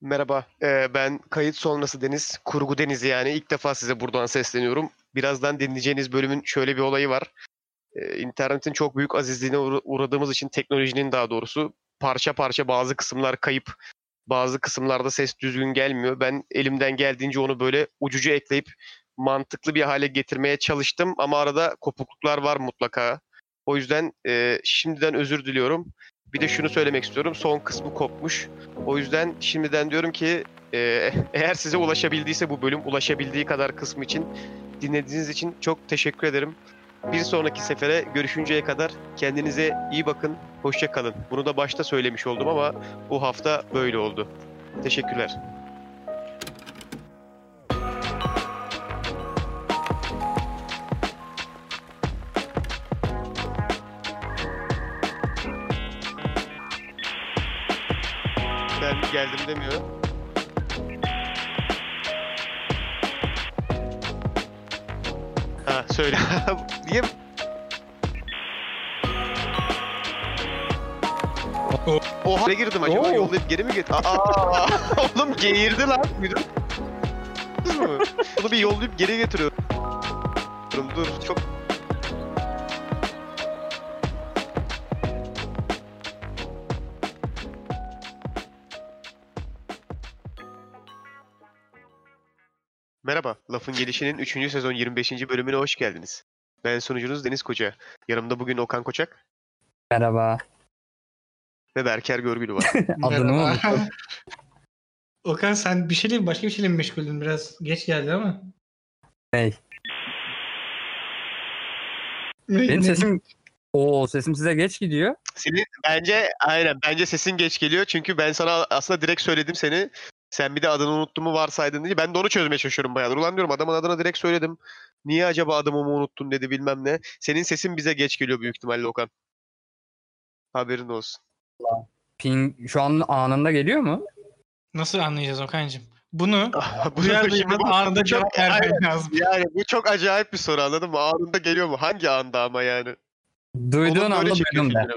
Merhaba, eee, ben kayıt sonrası Deniz, kurgu Deniz yani ilk defa size buradan sesleniyorum. Birazdan dinleyeceğiniz bölümün şöyle bir olayı var. Eee, internetin çok büyük azizliğine uğra- uğradığımız için teknolojinin daha doğrusu parça parça bazı kısımlar kayıp, bazı kısımlarda ses düzgün gelmiyor. Ben elimden geldiğince onu böyle ucucu ekleyip mantıklı bir hale getirmeye çalıştım ama arada kopukluklar var mutlaka. O yüzden eee, şimdiden özür diliyorum. Bir de şunu söylemek istiyorum. Son kısmı kopmuş. O yüzden şimdiden diyorum ki e, eğer size ulaşabildiyse bu bölüm ulaşabildiği kadar kısmı için dinlediğiniz için çok teşekkür ederim. Bir sonraki sefere görüşünceye kadar kendinize iyi bakın, hoşça kalın. Bunu da başta söylemiş oldum ama bu hafta böyle oldu. Teşekkürler. Geldim demiyor. Ha söyle. Niye? Oha ne girdim acaba? Oo. Yollayıp geri mi getir? Aa, oğlum geğirdi lan. Müdür. mu? Onu bir yollayıp geri getiriyorum. Dur çok Merhaba, Lafın Gelişi'nin 3. sezon 25. bölümüne hoş geldiniz. Ben sunucunuz Deniz Koca. Yanımda bugün Okan Koçak Merhaba. ve Berker Görgülü var. Adını mı Merhaba. Okan sen bir şeyle başka bir şeyle mi meşguldün? Biraz geç geldi ama. Ney? Ne- Benim ne- sesim... Oo sesim size geç gidiyor. Senin bence aynen bence sesin geç geliyor çünkü ben sana aslında direkt söyledim seni. Sen bir de adını unuttun mu varsaydın diye. Ben de onu çözmeye çalışıyorum bayağıdır. Ulan diyorum adamın adını direkt söyledim. Niye acaba adımı mı unuttun dedi bilmem ne. Senin sesin bize geç geliyor büyük ihtimalle Okan. Haberin olsun. Ping şu an anında geliyor mu? Nasıl anlayacağız Okan'cığım? Bunu Bu duyar şimdi duymaz anında cevap vermen lazım. Yani bu çok acayip bir soru anladın mı? Anında geliyor mu? Hangi anda ama yani? Duyduğun anda duydum ben.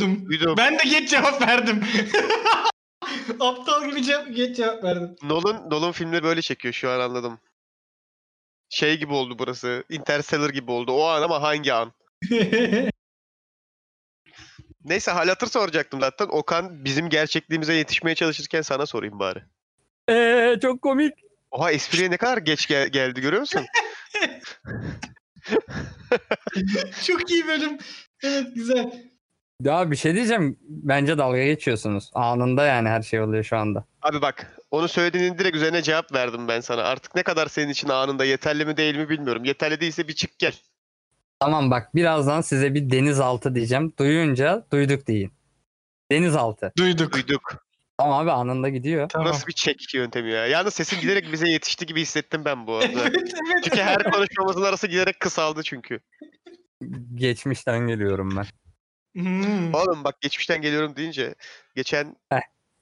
Duydum. Ben de geç cevap verdim. Aptal gibi cevap, geç cevap verdim. Nolan, Nolan filmleri böyle çekiyor şu an anladım. Şey gibi oldu burası. Interstellar gibi oldu. O an ama hangi an? Neyse hal hatır soracaktım zaten. Okan bizim gerçekliğimize yetişmeye çalışırken sana sorayım bari. Eee çok komik. Oha espriye ne kadar geç gel- geldi görüyor musun? Çok iyi bölüm. Evet güzel. Ya bir şey diyeceğim. Bence dalga geçiyorsunuz. Anında yani her şey oluyor şu anda. Abi bak onu söylediğinin direkt üzerine cevap verdim ben sana. Artık ne kadar senin için anında yeterli mi değil mi bilmiyorum. Yeterli değilse bir çık gel. Tamam bak birazdan size bir denizaltı diyeceğim. Duyunca duyduk deyin. Denizaltı. Duyduk. Duyduk. Tamam abi anında gidiyor. Tamam. Nasıl bir çek yöntemi ya. Yalnız sesin giderek bize yetişti gibi hissettim ben bu arada. evet evet. Çünkü her konuşmamızın arası giderek kısaldı çünkü. Geçmişten geliyorum ben. Hmm. Oğlum bak geçmişten geliyorum deyince geçen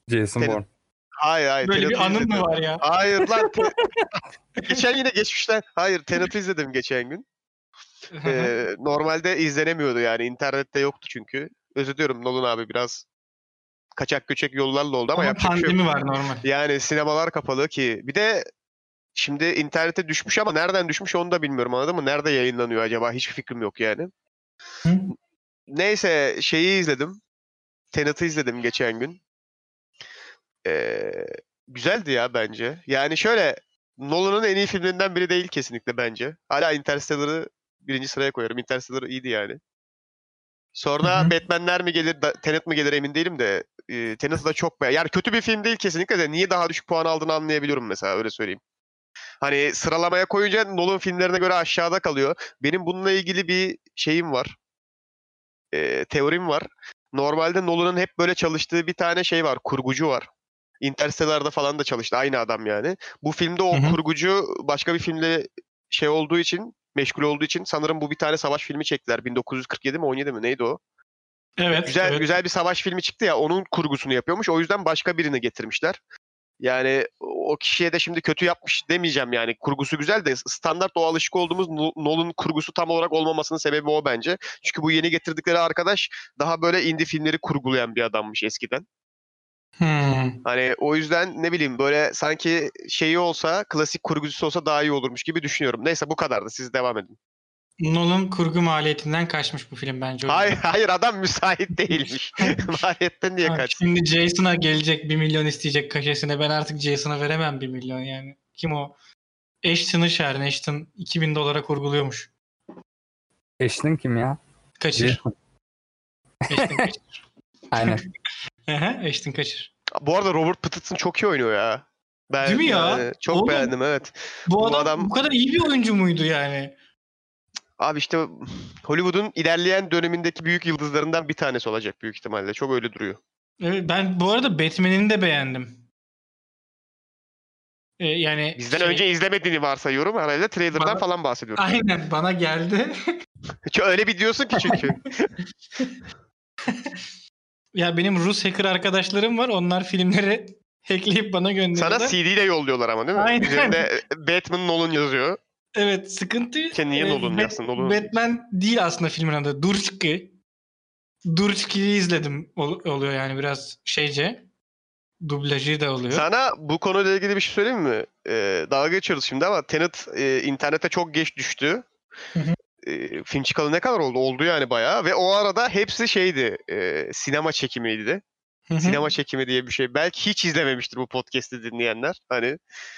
Jason Senin- Bourne. hayır hayır Böyle bir anın izledim. mı var ya? Hayır lan te- geçen yine geçmişten hayır Tenet'i izledim geçen gün. Ee, normalde izlenemiyordu yani internette yoktu çünkü. Özür diliyorum Nolan abi biraz kaçak göçek yollarla oldu ama, Ama yapacak şey yok. pandemi var normal. Yani sinemalar kapalı ki bir de şimdi internete düşmüş ama nereden düşmüş onu da bilmiyorum anladın mı? Nerede yayınlanıyor acaba? Hiçbir fikrim yok yani. Hı? Neyse şeyi izledim. Tenet'i izledim geçen gün. Ee, güzeldi ya bence. Yani şöyle Nolan'ın en iyi filmlerinden biri değil kesinlikle bence. Hala Interstellar'ı birinci sıraya koyarım. Interstellar iyiydi yani. Sonra Hı hı. Batman'ler mi gelir, Tenet mi gelir emin değilim de e, Tenet'ı da çok beğendim. Yani kötü bir film değil kesinlikle de niye daha düşük puan aldığını anlayabiliyorum mesela öyle söyleyeyim. Hani sıralamaya koyunca Nolan filmlerine göre aşağıda kalıyor. Benim bununla ilgili bir şeyim var. E, teorim var. Normalde Nolan'ın hep böyle çalıştığı bir tane şey var. Kurgucu var. Interstellar'da falan da çalıştı. Aynı adam yani. Bu filmde o Hı hı. kurgucu başka bir filmle şey olduğu için, meşgul olduğu için sanırım bu bir tane savaş filmi çektiler. 1947 mi 17 mi neydi o? Evet. Güzel evet. güzel bir savaş filmi çıktı ya onun kurgusunu yapıyormuş. O yüzden başka birini getirmişler. Yani o kişiye de şimdi kötü yapmış demeyeceğim yani. Kurgusu güzel de standart o alışık olduğumuz No- Nolan kurgusu tam olarak olmamasının sebebi o bence. Çünkü bu yeni getirdikleri arkadaş daha böyle indie filmleri kurgulayan bir adammış eskiden. Hmm. Hani o yüzden ne bileyim böyle sanki şeyi olsa klasik kurgucusu olsa daha iyi olurmuş gibi düşünüyorum. Neyse bu kadardı. Siz devam edin. Nolan kurgu maliyetinden kaçmış bu film bence. o Hayır hayır adam müsait değilmiş. Maliyetten niye Ha, kaçsın? Şimdi Jason'a gelecek 1 milyon isteyecek kaşesine. Ben artık Jason'a veremem 1 milyon yani. Kim o? Ashton'ı çağırın. Ashton 2000 dolara kurguluyormuş. Eşlin kim ya? Kaçır. Ashton kaçır. Aynen. Ashton kaçır. Bu arada Robert Pattinson çok iyi oynuyor ya. Ben Değil mi ya? yani çok Oğlum, beğendim evet. Bu, Bu adam, adam- bu kadar iyi bir oyuncu muydu yani? Abi işte Hollywood'un ilerleyen dönemindeki büyük yıldızlarından bir tanesi olacak büyük ihtimalle. Çok öyle duruyor. Evet, ben bu arada Batman'ini de beğendim. Ee, yani Bizden şey- önce izlemediğini varsayıyorum. Herhalde trailer'dan Bana- falan bahsediyorum. Aynen bana geldi. Öyle bir diyorsun ki çünkü. ya benim Rus hacker arkadaşlarım var. Onlar filmleri hackleyip bana gönderiyorlar. Sana CD ile yolluyorlar ama değil mi? Aynen. Üzerinde Batman Nolan yazıyor. Evet sıkıntı. Ki niye e, Nolan yazsın? Nolan- Batman değil aslında filmin adı. Durski. Durski'yi izledim ol- oluyor yani biraz şeyce. Dublajı da oluyor. Sana bu konuyla ilgili bir şey söyleyeyim mi? Ee, dalga geçiyoruz şimdi ama Tenet e, internete çok geç düştü. Hı hı. E, film çıkalı ne kadar oldu? Oldu yani bayağı. Ve o arada hepsi şeydi. e, sinema çekimiydi. Hı hı. Sinema çekimi diye bir şey. Belki hiç izlememiştir bu podcast'i dinleyenler. Hani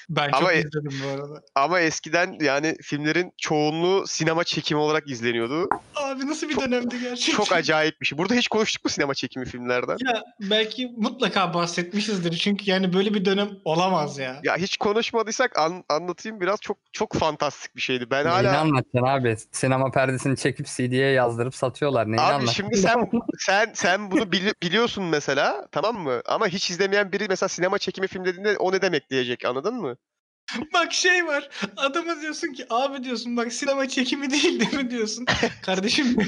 ben Ama- çok izledim bu arada. ama eskiden yani filmlerin çoğunluğu sinema çekimi olarak izleniyordu. Abi nasıl bir dönemdi gerçekten. Çok acayip bir şey. Burada hiç konuştuk mu sinema çekimi filmlerden? Ya belki mutlaka bahsetmişizdir çünkü yani böyle bir dönem olamaz ya. Ya hiç konuşmadıysak an- anlatayım biraz çok çok fantastik bir şeydi. Ben Neyini hala anlatacaksın abi? Sinema perdesini çekip CD'ye yazdırıp satıyorlar. Neyini Abi anlatacaksın? şimdi sen sen sen bunu bili- biliyorsun mesela tamam mı? Ama hiç izlemeyen biri mesela sinema çekimi film dediğinde o ne demek diyecek anladın mı? Bak şey var adama diyorsun ki abi diyorsun bak sinema çekimi değil değil mi diyorsun. Kardeşim diyor.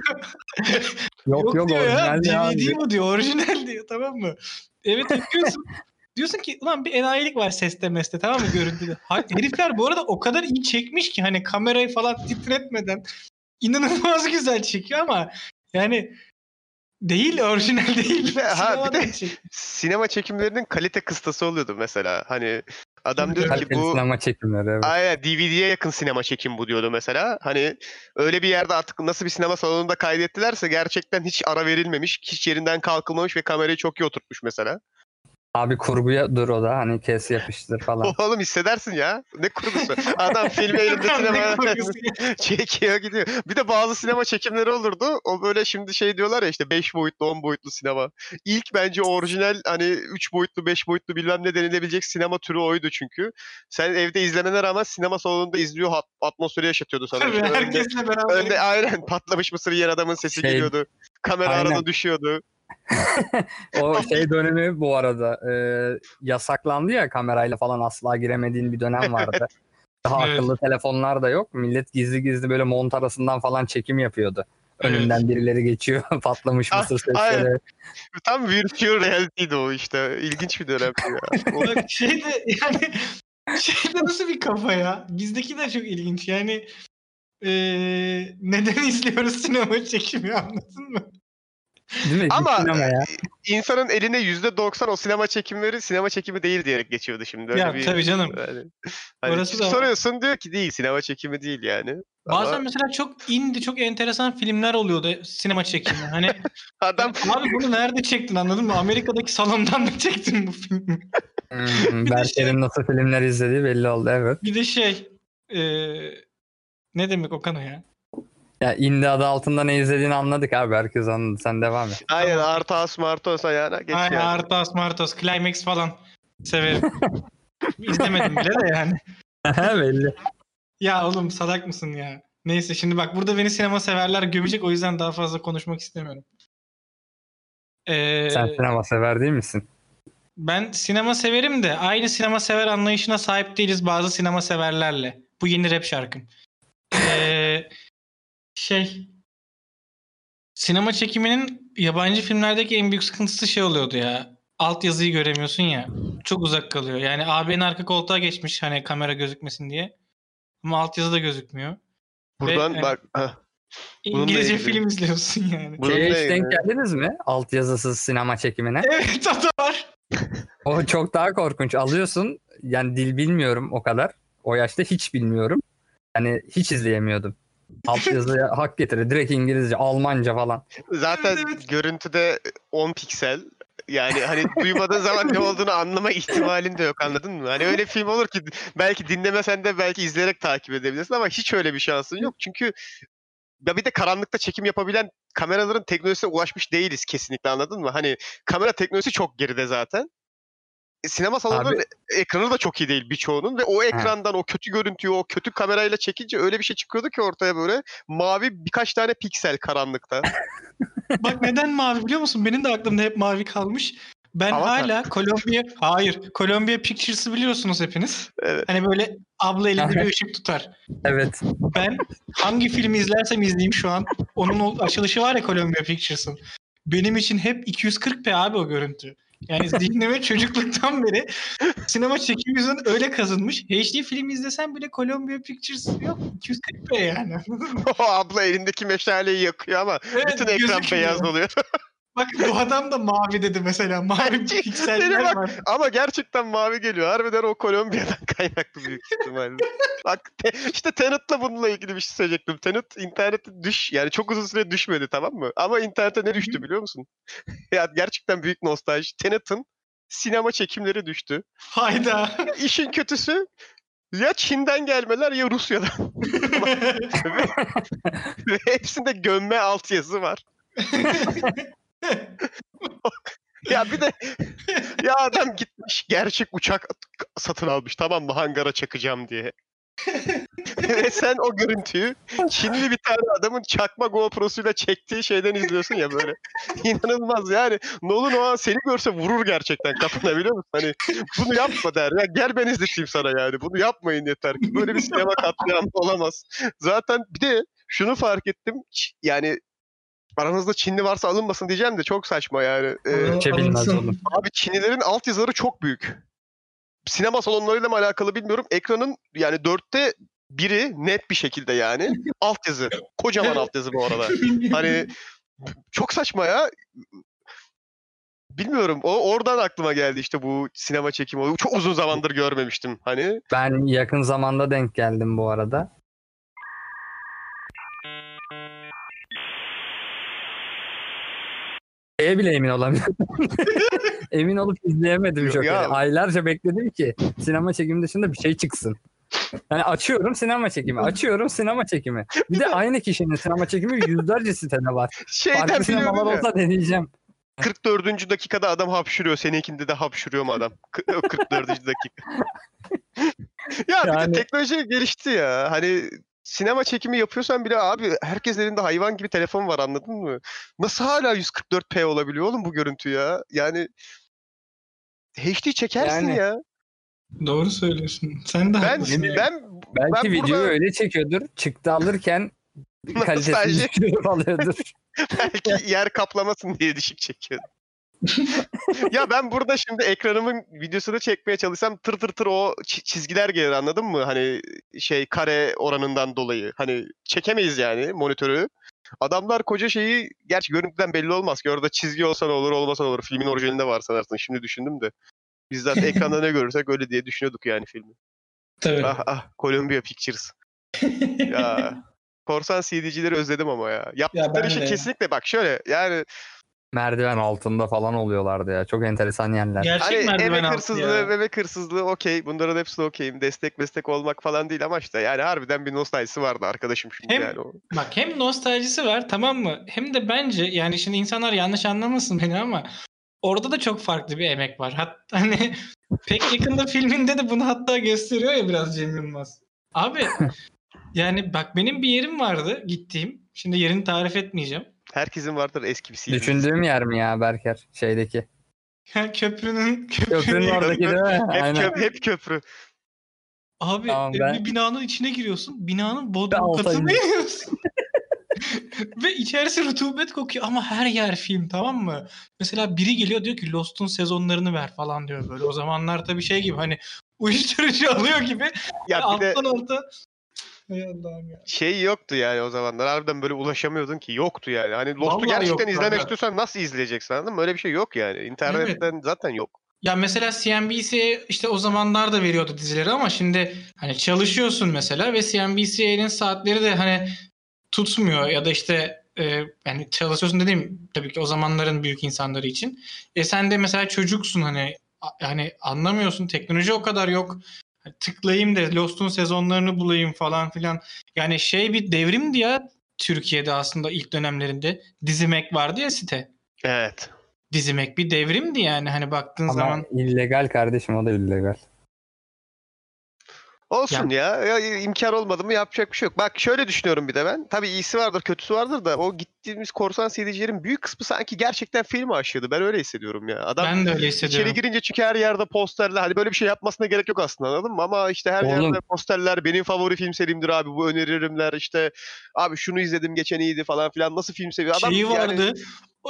Yok yok, diyor ya. DVD bu diyor orijinal diyor tamam mı? Evet yapıyorsun. diyorsun ki ulan bir enayilik var seste meste tamam mı görüntüde. Ha- Herifler bu arada o kadar iyi çekmiş ki hani kamerayı falan titretmeden inanılmaz güzel çekiyor ama yani değil orijinal değil. Ha, bir de- Sinema çekimlerinin kalite kıstası oluyordu mesela. Hani adam diyor ki bu sinema çekimleri evet. Aynen DVD'ye yakın sinema çekim bu diyordu mesela. Hani öyle bir yerde artık nasıl bir sinema salonunda kaydettilerse gerçekten hiç ara verilmemiş, hiç yerinden kalkılmamış ve kamerayı çok iyi oturtmuş mesela. Abi kurguya dur o da hani kes yapıştır falan. Oğlum hissedersin ya. Ne kurgusu. Adam filmi elinde Ne sinema çekiyor gidiyor. Bir de bazı sinema çekimleri olurdu. O böyle şimdi şey diyorlar ya işte 5 boyutlu 10 boyutlu sinema. İlk bence orijinal hani 3 boyutlu 5 boyutlu bilmem ne denilebilecek sinema türü oydu çünkü. Sen evde izlemene rağmen sinema salonunda izliyor atmosferi yaşatıyordu sana. Tabii İşte önde, herkesle beraber. önde aynen patlamış mısır yiyen adamın sesi Şey- geliyordu. Kamera Aynen. arada düşüyordu. O şey dönemi bu arada e, yasaklandı ya kamerayla falan asla giremediğin bir dönem vardı. Daha Evet. akıllı telefonlar da yok. Millet gizli gizli böyle mont arasından falan çekim yapıyordu. Önünden birileri geçiyor. Patlamış Ah, mısır aynen. sesleri. Tam virtual reality'di o işte. İlginç bir dönemdi ya. O- Bak şeyde yani şeyde nasıl bir kafa ya? Bizdeki de çok ilginç. Yani eee, neden izliyoruz sinema çekimi anladın mı? Değil mi? Ama Sinema ya. insanın eline %90 o sinema çekimleri sinema çekimi değil diyerek geçiyordu şimdi. Öyle Ya bir, tabii canım. Yani, hani Orası da soruyorsun diyor ki değil sinema çekimi değil yani. Bazen Ama mesela çok indie, çok enteresan filmler oluyordu sinema çekimi. Hani adam abi bunu nerede çektin anladın mı? Amerika'daki salondan mı çektin bu filmi? Hmm, Bir de Berker'in nasıl filmler izlediği belli oldu evet. Bir de şey eee, ne demek Okan o ya? Ya indie adı altında ne izlediğini anladık abi. Herkes anladı. Sen devam et. aynen Artas Martos ayağına geç Aynen yani. Artos, Martos, Climax falan severim. İzlemedim bile de yani. belli. Ya oğlum salak mısın ya? Neyse şimdi bak burada beni sinema severler gömecek o yüzden daha fazla konuşmak istemiyorum. Ee, Sen sinema sever değil misin? ben sinema severim de aynı sinema sever anlayışına sahip değiliz bazı sinema severlerle. Bu yeni rap şarkım. Ee, şey sinema çekiminin yabancı filmlerdeki en büyük sıkıntısı şey oluyordu ya. Alt yazıyı göremiyorsun ya. Çok uzak kalıyor. Yani AB'nin arka koltuğa geçmiş hani kamera gözükmesin diye. Ama alt yazı da gözükmüyor. Buradan Ve- bak heh, İngilizce film izliyorsun yani. Şeye hiç denk geldiniz mi? Altyazısız sinema çekimine. Evet o da var. O çok daha korkunç. Alıyorsun yani dil bilmiyorum o kadar. O yaşta hiç bilmiyorum. Yani hiç izleyemiyordum. Altyazıya hak getirir. Direkt İngilizce, Almanca falan. Zaten Evet, evet. görüntüde 10 piksel. Yani hani duymadığın zaman ne olduğunu anlama ihtimalin de yok anladın mı? Hani öyle film olur ki belki dinlemesen de belki izleyerek takip edebilirsin ama hiç öyle bir şansın yok. Çünkü ya bir de karanlıkta çekim yapabilen kameraların teknolojisine ulaşmış değiliz kesinlikle anladın mı? Hani kamera teknolojisi çok geride zaten. E, Sinema salonlarının ekranı da çok iyi değil birçoğunun ve o ekrandan o kötü görüntüyü o kötü kamerayla çekince öyle bir şey çıkıyordu ki ortaya böyle mavi birkaç tane piksel karanlıkta. Bak neden mavi biliyor musun? Benim de aklımda hep mavi kalmış. Ben Avatar. hala Columbia, hayır Columbia Pictures'ı biliyorsunuz hepiniz. Evet. Hani böyle abla elinde bir ışık tutar. Evet. Ben hangi filmi izlersem izleyeyim şu an. Onun açılışı var ya Columbia Pictures'ın. Benim için hep 240p abi o görüntü. Yani zihnime çocukluktan beri sinema çekim yüzünden öyle kazınmış. HD film izlesem bile Columbia Pictures yok. 240p yani. o abla elindeki meşaleyi yakıyor ama Evet, bütün ekran beyaz oluyor. Bak bu adam da mavi dedi mesela. Mavi pikseller bak. var. ama gerçekten mavi geliyor. Harbiden o Kolombiya'dan kaynaklı büyük ihtimalle. Bak te- işte Tenet'la bununla ilgili bir şey söyleyecektim. Tenet internete düş yani çok uzun süre düşmedi tamam mı? Ama internete ne düştü biliyor musun? ya gerçekten büyük nostalji. Tenet'in sinema çekimleri düştü. Hayda. İşin kötüsü ya Çin'den gelmeler ya Rusya'dan. ve, ve hepsinde gömme altyazı var. Ya bir de ya adam gitmiş gerçek uçak satın almış tamam mı hangara çakacağım diye. Ve sen o görüntüyü Çinli bir tane adamın çakma GoPro'suyla çektiği şeyden izliyorsun ya böyle. İnanılmaz yani. Nolan o an seni görse vurur gerçekten kafana biliyor musun? Hani bunu yapma der. Ya gel ben izleteyim sana yani. Bunu yapmayın yeter ki. Böyle bir sinema katliamı olamaz. Zaten bir de şunu fark ettim. Yani aranızda Çinli varsa alınmasın diyeceğim de çok saçma yani. Ee, Türkçe bilmez oğlum. Abi Çinlilerin altyazıları çok büyük. Sinema salonlarıyla mı alakalı bilmiyorum. Ekranın yani dörtte biri net bir şekilde yani altyazı. Kocaman altyazı bu arada. Hani çok saçma ya. Bilmiyorum. O oradan aklıma geldi işte bu sinema çekimi. Çok uzun zamandır görmemiştim. Hani Ben yakın zamanda denk geldim bu arada. Şeye bile emin olamıyorum. emin olup izleyemedim Ya- Joker'i. ya- Aylarca bekledim ki sinema çekimi dışında bir şey çıksın. Yani açıyorum sinema çekimi, açıyorum sinema çekimi. Bir de aynı kişinin sinema çekimi yüzlerce sitede var. şeyden Farklı sinemalar biliyorum ya. olsa deneyeceğim. 44. dakikada adam hapşırıyor. Seninkinde de hapşırıyor mu adam? Kı- o 44. dakika. ya bir Yani- de teknoloji gelişti ya. Hani sinema çekimi yapıyorsan bile abi herkes elinde hayvan gibi telefon var anladın mı? Nasıl hala 144p olabiliyor oğlum bu görüntü ya? Yani HD çekersin Yani- ya. Doğru söylüyorsun. Sen de Ben haklısın. ya. ben Belki ben videoyu burada öyle çekiyordur. Çıktı alırken kalitesini düşürüp alıyordur. belki yer kaplamasın diye düşük çekiyorum. ya ben burada şimdi ekranımın videosunu çekmeye çalışsam tır tır tır o çi- çizgiler gelir anladın mı? Hani şey kare oranından dolayı. Hani çekemeyiz yani monitörü. Adamlar koca şeyi gerçi görüntüden belli olmaz ki orada çizgi olsa ne olur olmasa ne olur. Filmin orijinalinde var sanarsın. Şimdi düşündüm de. Biz zaten ekranda ne görürsek öyle diye düşünüyorduk yani filmi. Tabii. Ah ah Columbia Pictures. Ya korsan CD'cileri özledim ama ya. Yaptıkları ben işi de. kesinlikle bak şöyle yani Merdiven altında falan oluyorlardı ya. Çok enteresan yerler. Gerçek hani merdiven emek altı hırsızlığı, ya. bebek hırsızlığı okey. Bunların hepsine okeyim. Destek meslek olmak falan değil ama işte yani harbiden bir nostaljisi vardı arkadaşım şimdi Hem- yani. O. Bak hem nostaljisi var tamam mı? Hem de bence yani şimdi insanlar yanlış anlamasın beni ama orada da çok farklı bir emek var. Hatta hani pek yakında filminde de bunu hatta gösteriyor ya biraz Cem Yılmaz. Abi yani bak benim bir yerim vardı gittiğim. Şimdi yerini tarif etmeyeceğim. Herkesin vardır eski bir CD. Düşündüğüm yer mi ya Berker? Şeydeki. Ya köprünün Köprünün oradaki değil mi? Hep, Aynen. köp- hep köprü. Abi Tamam, ben- bir binanın içine giriyorsun. Binanın bodrum katına iniyorsun. Ve içerisi rutubet kokuyor ama her yer film tamam mı? Mesela biri geliyor diyor ki Lost'un sezonlarını ver falan diyor böyle. O zamanlar tabii şey gibi hani uyuşturucu alıyor gibi. Ya bir de alttan alta Hay Allah'ım ya. Şey yoktu yani o zamanlar. Harbiden böyle ulaşamıyordun ki. Yoktu yani. Hani Lost'u Vallahi gerçekten izlemek aga. istiyorsan nasıl izleyeceksin anladın mı? Öyle bir şey yok yani. İnternetten zaten yok. Ya mesela CNBC işte o zamanlar da veriyordu dizileri ama şimdi hani çalışıyorsun mesela ve CNBC'nin saatleri de hani tutmuyor ya da işte e, yani çalışıyorsun dediğim tabii ki o zamanların büyük insanları için. E sen de mesela çocuksun hani a- yani anlamıyorsun teknoloji o kadar yok. Hani Tıklayayım da Lost'un sezonlarını bulayım falan filan. Yani şey bir devrimdi ya Türkiye'de aslında ilk dönemlerinde. Dizimek vardı ya site. Evet. Dizimek bir devrimdi yani hani baktığın Ama zaman. illegal kardeşim o da illegal. Olsun ya. ya. imkan olmadı mı yapacak bir şey yok. Bak şöyle düşünüyorum bir de ben. Tabii iyisi vardır, kötüsü vardır da o gittiğimiz korsan CD'cilerin büyük kısmı sanki gerçekten film aşığıydı. Ben öyle hissediyorum ya. Adam Ben de öyle hissediyorum. İçeri girince çünkü her yerde posterler. Hani böyle bir şey yapmasına gerek yok aslında anladın mı? Ama işte her Oğlum. yerde posterler. Benim favori film serimdir abi. Bu öneririmler. işte abi şunu izledim geçen iyiydi falan filan. Nasıl film seviyor? Adam Şeyi yani- vardı.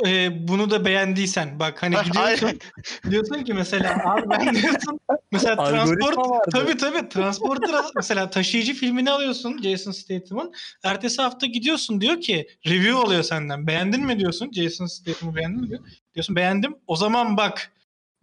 E, bunu da beğendiysen. Bak hani gidiyorsun diyorsun ki mesela abi ben diyorsun mesela transport vardı. tabii tabii. Transporter al- mesela taşıyıcı filmini alıyorsun Jason Statham'ın. Ertesi hafta gidiyorsun diyor ki review oluyor senden. Beğendin mi? diyorsun. Jason Statham'ı beğendin mi? diyor. Diyorsun beğendim. O zaman bak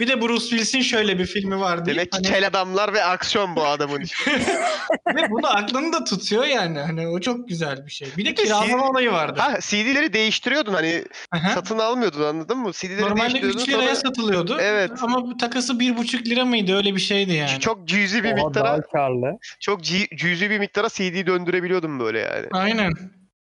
bir de Bruce Willis'in şöyle bir filmi var diye. Demek ki Hani- kel adamlar ve aksiyon bu adamın işi. ve bunu aklında tutuyor yani. Hani o çok güzel bir şey. Bir de Bir de kiralama CD olayı vardı. ha CD'leri değiştiriyordun hani Aha. satın almıyordun anladın mı? CD'leri Normalde değiştiriyordun 3 liraya sonra satılıyordu. Evet. Ama bu takası 1,5 lira mıydı? Öyle bir şeydi yani. çok cüzi bir O miktara daha karlı. çok cüzi bir miktara CD döndürebiliyordum böyle yani. Aynen.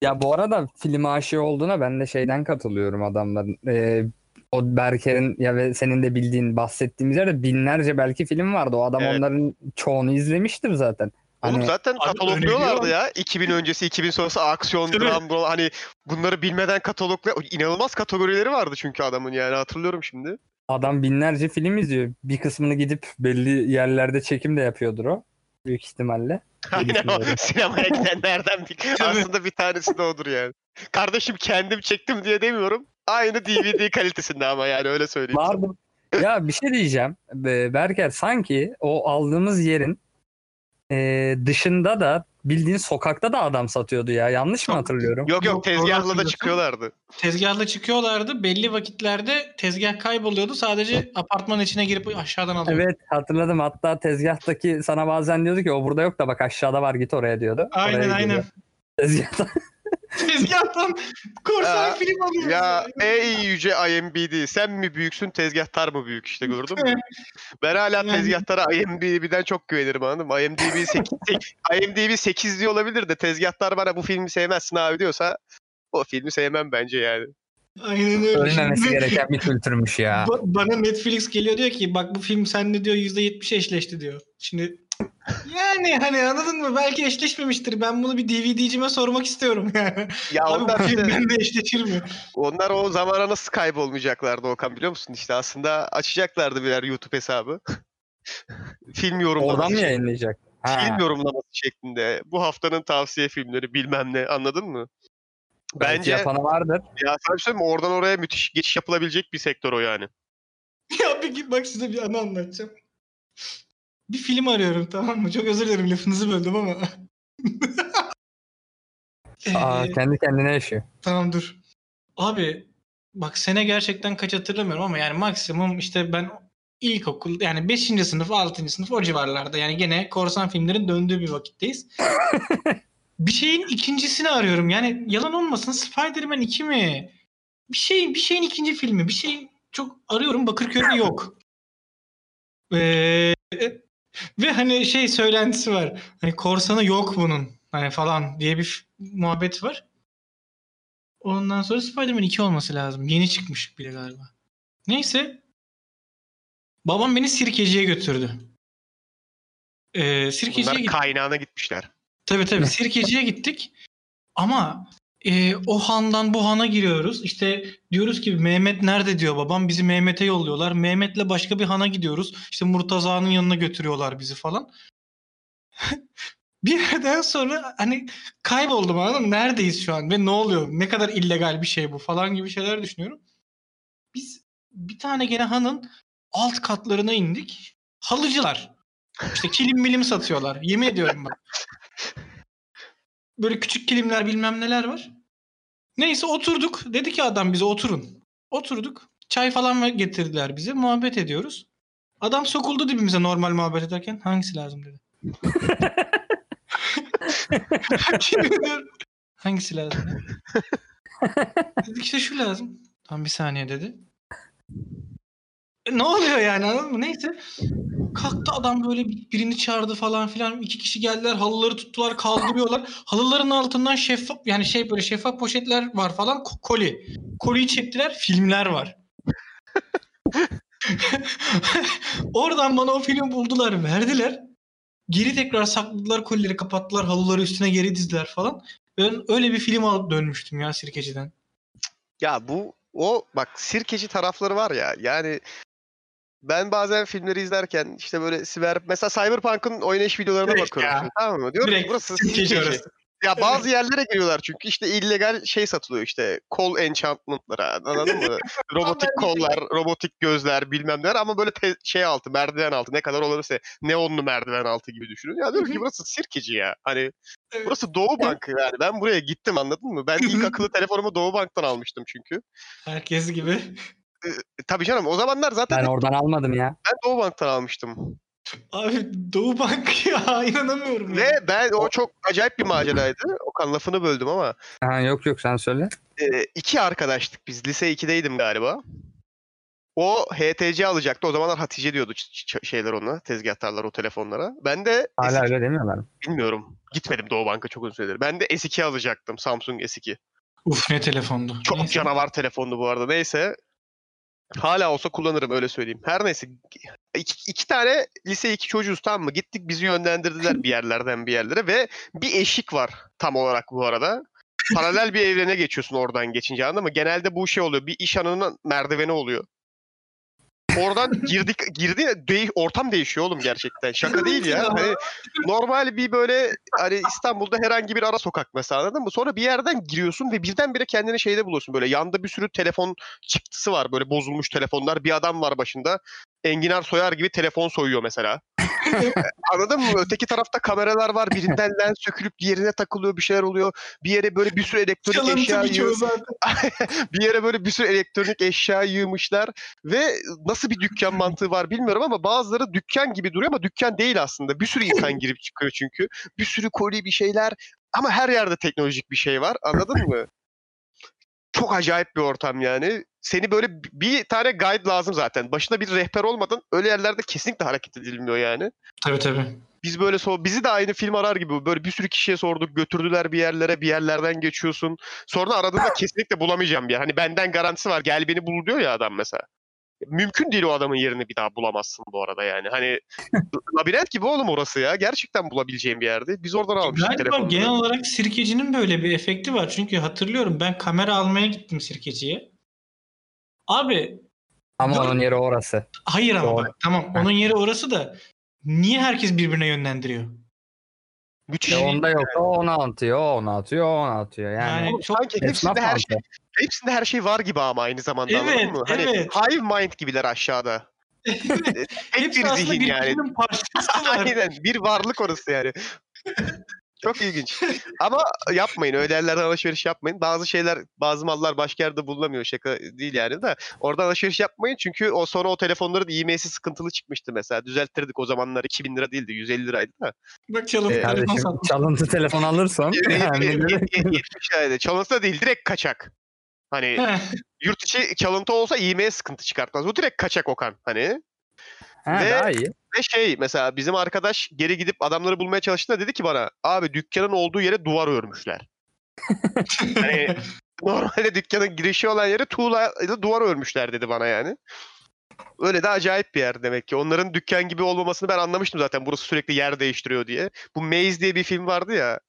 Ya bu arada film aşığı olduğuna ben de şeyden katılıyorum adamların. Ee, o Berker'in ya ve senin de bildiğin bahsettiğimiz yerde binlerce belki film vardı. O adam Evet. onların çoğunu izlemiştir zaten. Oğlum Hani zaten Abi katalogluyorlardı ya. 2000 öncesi, 2000 sonrası aksiyon, dram, bro- hani bunları bilmeden katalogla inanılmaz kategorileri vardı çünkü adamın yani hatırlıyorum şimdi. adam binlerce film izliyor. Bir kısmını gidip belli yerlerde çekim de yapıyordur o. Büyük ihtimalle. Aynen o düşünüyorum. sinemaya gidenlerden bir. Aslında bir tanesi de odur yani. Kardeşim kendim çektim diye demiyorum. Aynı DVD kalitesinde ama yani öyle söyleyeyim. Vardı. Ya bir şey diyeceğim. Be- Berker sanki o aldığımız yerin e, dışında da bildiğin sokakta da adam satıyordu ya. Yanlış mı hatırlıyorum? Yok Yok, tezgahla da çıkıyorlardı. Tezgahla çıkıyorlardı. Belli vakitlerde tezgah kayboluyordu. Sadece apartman içine girip aşağıdan alıyordu. Evet hatırladım. Hatta tezgahtaki sana bazen diyordu ki o burada yok da bak aşağıda var git oraya diyordu. Aynen Oraya aynen. Tezgahta. Tezgahtan korsan Ya, film alıyoruz. Ya ey yüce IMBD sen mi büyüksün tezgahtar mı büyük işte gördün mü? Ben hala Yani- tezgahtara IMDb'den çok güvenirim anladın mı? IMDb 8, IMDb 8 diye olabilir de tezgahtar bana bu filmi sevmezsin abi diyorsa o filmi sevmem bence yani. Aynen öyle. Ölmemesi Şimdi- gereken bir kültürmüş ya. Ba- bana Netflix geliyor diyor ki bak bu film seninle diyor %70 eşleşti diyor. Şimdi yani hani anladın mı? Belki eşleşmemiştir. Ben bunu bir DVD'cime sormak istiyorum yani. Ya Abi onlar bu film işte- bende eşleşir mi? Onlar o zamana nasıl kaybolmayacaklardı Okan biliyor musun? İşte aslında açacaklardı birer YouTube hesabı. Film yorumlaması. Oradan mı yayınlayacak? Ha. Film yorumlaması şeklinde. Bu haftanın tavsiye filmleri bilmem ne anladın mı? Belki Bence yapanı vardır. ya sana bir şey mi? Oradan oraya müthiş geçiş yapılabilecek bir sektör o yani. ya bir git bak size bir anı anlatacağım. Bir film arıyorum tamam mı? Çok özür dilerim lafınızı böldüm ama. Aa, Ee, kendi kendine yaşıyor. Tamam dur. Abi bak sene gerçekten kaç hatırlamıyorum ama yani maksimum işte ben ilkokul yani 5. sınıf 6. sınıf o civarlarda yani gene korsan filmlerin döndüğü bir vakitteyiz. bir şeyin ikincisini arıyorum. Yani yalan olmasın Spider-Man 2 mi? Bir şey bir şeyin ikinci filmi. Bir şey çok arıyorum Bakırköy'de yok. Ee, ve hani şey söylentisi var. Hani korsanı yok bunun. Hani falan diye bir muhabbet var. Ondan sonra Spider-Man 2 olması lazım. Yeni çıkmış bile galiba. Neyse. Babam beni sirkeciye götürdü. Ee, sirkeciye Bunlar gittik. kaynağına gitmişler. Tabii tabii sirkeciye gittik. Ama e, o handan bu hana giriyoruz. İşte diyoruz ki Mehmet nerede diyor babam. Bizi Mehmet'e yolluyorlar. Mehmet'le başka bir hana gidiyoruz. İşte Murtaza'nın yanına götürüyorlar bizi falan. bir yerden sonra hani kayboldum anladın mı? Neredeyiz şu an ve ne oluyor? Ne kadar illegal bir şey bu falan gibi şeyler düşünüyorum. Biz bir tane gene hanın alt katlarına indik. Halıcılar. İşte kilim milim satıyorlar. Yemin ediyorum bak. Böyle küçük kilimler bilmem neler var. Neyse oturduk. Dedi ki adam bize oturun. Oturduk. Çay falan getirdiler bize. Muhabbet ediyoruz. Adam sokuldu dibimize normal muhabbet ederken. Hangisi lazım dedi. Hangisi lazım? dedi. Dedik işte şu lazım. Tam bir saniye dedi. Ne oluyor yani anladın mı? Neyse. Kalktı adam böyle bir- birini çağırdı falan filan. İki kişi geldiler halıları tuttular kaldırıyorlar. Halıların altından şeffaf yani şey böyle şeffaf poşetler var falan ko- koli. Koliyi çektiler filmler var. Oradan bana o film buldular verdiler. Geri tekrar sakladılar kolileri kapattılar halıları üstüne geri dizdiler falan. Ben öyle bir film alıp dönmüştüm ya sirkeciden. Ya bu o bak sirkeci tarafları var ya yani ben bazen filmleri izlerken işte böyle siber mesela Cyberpunk'ın oynayış videolarına Direkt bakıyorum. ya. Tamam mı? Diyorum Direkt burası sirkeci sirkeci. orası. Ya bazı yerlere giriyorlar çünkü işte illegal şey satılıyor işte kol enchantment'lara anladın mı? robotik kollar, robotik gözler bilmem neler ama böyle te- şey altı merdiven altı ne kadar olursa neonlu merdiven altı gibi düşünün. Ya diyorum ki burası sirkeci ya. Hani Evet. burası Doğu Bankı yani ben buraya gittim anladın mı? Ben ilk akıllı telefonumu Doğu Bank'tan almıştım çünkü. Herkes gibi. E, tabii canım o zamanlar zaten Ben ben, oradan almadım ya. Doğu Bank'tan almıştım. Abi Doğu Bank ya inanamıyorum ya. Ve ben o çok acayip bir maceraydı. Okan lafını böldüm ama Ha, yok yok sen söyle. e, iki arkadaştık biz. Lise 2'deydim galiba. O HTC alacaktı. O zamanlar Hatice diyordu ç- ç- şeyler ona. Tezgahtarlar o telefonlara. Ben de Hala S2 öyle demiyorlar mı? bilmiyorum. Gitmedim Doğu Bank'a çok uzun süredir. Ben de S2 alacaktım. Samsung S2. Uf ne telefondu. Çok Neyse. canavar telefondu bu arada. Neyse. Hala olsa kullanırım öyle söyleyeyim. Her neyse. iki, iki tane lise iki çocuğuz tamam mı? Gittik bizi yönlendirdiler bir yerlerden bir yerlere ve bir eşik var tam olarak bu arada. Paralel bir evrene geçiyorsun oradan geçince anladın mı? Genelde bu şey oluyor. Bir iş anının merdiveni oluyor. Oradan girdik girdi deği- ortam değişiyor oğlum gerçekten. Şaka değil ya. Hani normal bir böyle hani İstanbul'da herhangi bir ara sokak mesela anladın mı? Sonra bir yerden giriyorsun ve birdenbire kendini şeyde buluyorsun böyle. Yanda bir sürü telefon çıktısı var böyle bozulmuş telefonlar. Bir adam var başında. Enginar soyar gibi telefon soyuyor mesela. Anladın mı? Öteki tarafta kameralar var. Birinden lens sökülüp diğerine takılıyor bir şeyler oluyor. Bir yere böyle bir sürü elektronik Çalıntı eşya birçoğu yığ- zaten. bir yere böyle bir sürü elektronik eşya yığmışlar ve nasıl bir dükkan mantığı var bilmiyorum ama bazıları dükkan gibi duruyor ama dükkan değil aslında. Bir sürü insan girip çıkıyor çünkü. Bir sürü koli bir şeyler ama her yerde teknolojik bir şey var. Anladın mı? Çok acayip bir ortam yani. Seni böyle bir tane guide lazım zaten. Başında bir rehber olmadan öyle yerlerde kesinlikle hareket edilmiyor yani. Tabii tabii. Biz böyle so bizi de aynı film arar gibi böyle bir sürü kişiye sorduk götürdüler bir yerlere bir yerlerden geçiyorsun. Sonra aradığında kesinlikle bulamayacağım bir yer. Hani benden garantisi var gel beni bul diyor ya adam mesela. Mümkün değil o adamın yerini bir daha bulamazsın bu arada yani. Hani labirent gibi oğlum orası ya. Gerçekten bulabileceğim bir yerde. Biz oradan almıştık telefonu. genel olarak sirkecinin böyle bir efekti var. Çünkü hatırlıyorum ben kamera almaya gittim sirkeciye. Abi Ama Dur. onun yeri orası. hayır ama Doğru. bak tamam onun yeri orası da niye herkes birbirine yönlendiriyor? Müthiş. E onda yok. O onu atıyor, o onu atıyor, o onu atıyor. Yani, Yani çok sanki hepsinde her şey, hepsinde her şey var gibi ama aynı zamanda Evet, anladın mı? Hani evet. hive mind gibiler aşağıda. Hep hepsi bir zihin yani. parçası var. Aynen bir varlık orası yani. Çok ilginç. Ama yapmayın öyle yerlerden alışveriş yapmayın. Bazı şeyler bazı mallar başka yerde bulunamıyor şaka değil yani de. Oradan alışveriş yapmayın çünkü o sonra o telefonların IMS'i sıkıntılı çıkmıştı mesela. Düzelttirdik o zamanlar 2000 lira değildi 150 liraydı da. Bak çalıntı Ee, telefon çalıntı telefon alırsan yani 70 liraydı. Çalıntı da değil direkt kaçak. Hani yurt içi çalıntı olsa IMS sıkıntı çıkartmaz. Bu direkt kaçak Okan. Hani ha, Ve- daha iyi. Ve şey mesela bizim arkadaş geri gidip adamları bulmaya çalıştığında dedi ki bana abi dükkanın olduğu yere duvar örmüşler. hani normalde dükkanın girişi olan yere tuğla ile duvar örmüşler dedi bana yani. Öyle de acayip bir yer demek ki. Onların dükkan gibi olmamasını ben anlamıştım zaten. Burası sürekli yer değiştiriyor diye. Bu Maze diye bir film vardı ya.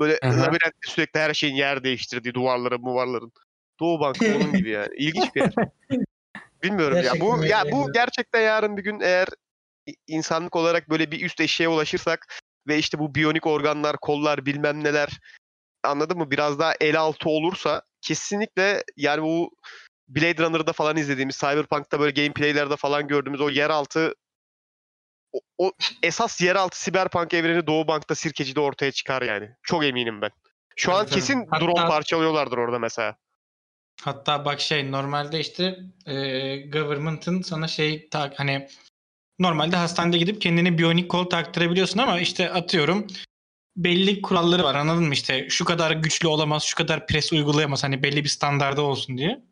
Böyle labirentte sürekli her şeyin yer değiştirdiği duvarların, muvarların. Doğu Bankı onun gibi yani. İlginç bir yer. Bilmiyorum ya. Gerçekten Bu öyle ya bu yani. gerçekten yarın bir gün eğer insanlık olarak böyle bir üst eşeğe ulaşırsak ve işte bu biyonik organlar, kollar bilmem neler anladın mı? Biraz daha el altı olursa kesinlikle yani bu Blade Runner'da falan izlediğimiz Cyberpunk'ta böyle gameplaylerde falan gördüğümüz o yeraltı o, o esas yeraltı siberpunk evreni Doğu Bank'ta Sirkeci'de ortaya çıkar yani. Çok eminim ben. Şu Tabii, an kesin Hatta- drone parçalıyorlardır orada mesela. Hatta bak şey normalde işte e, government'ın sana şey tak hani normalde hastanede gidip kendine biyonik kol taktırabiliyorsun ama işte atıyorum belli kuralları var anladın mı işte şu kadar güçlü olamaz şu kadar pres uygulayamaz hani belli bir standarda olsun diye.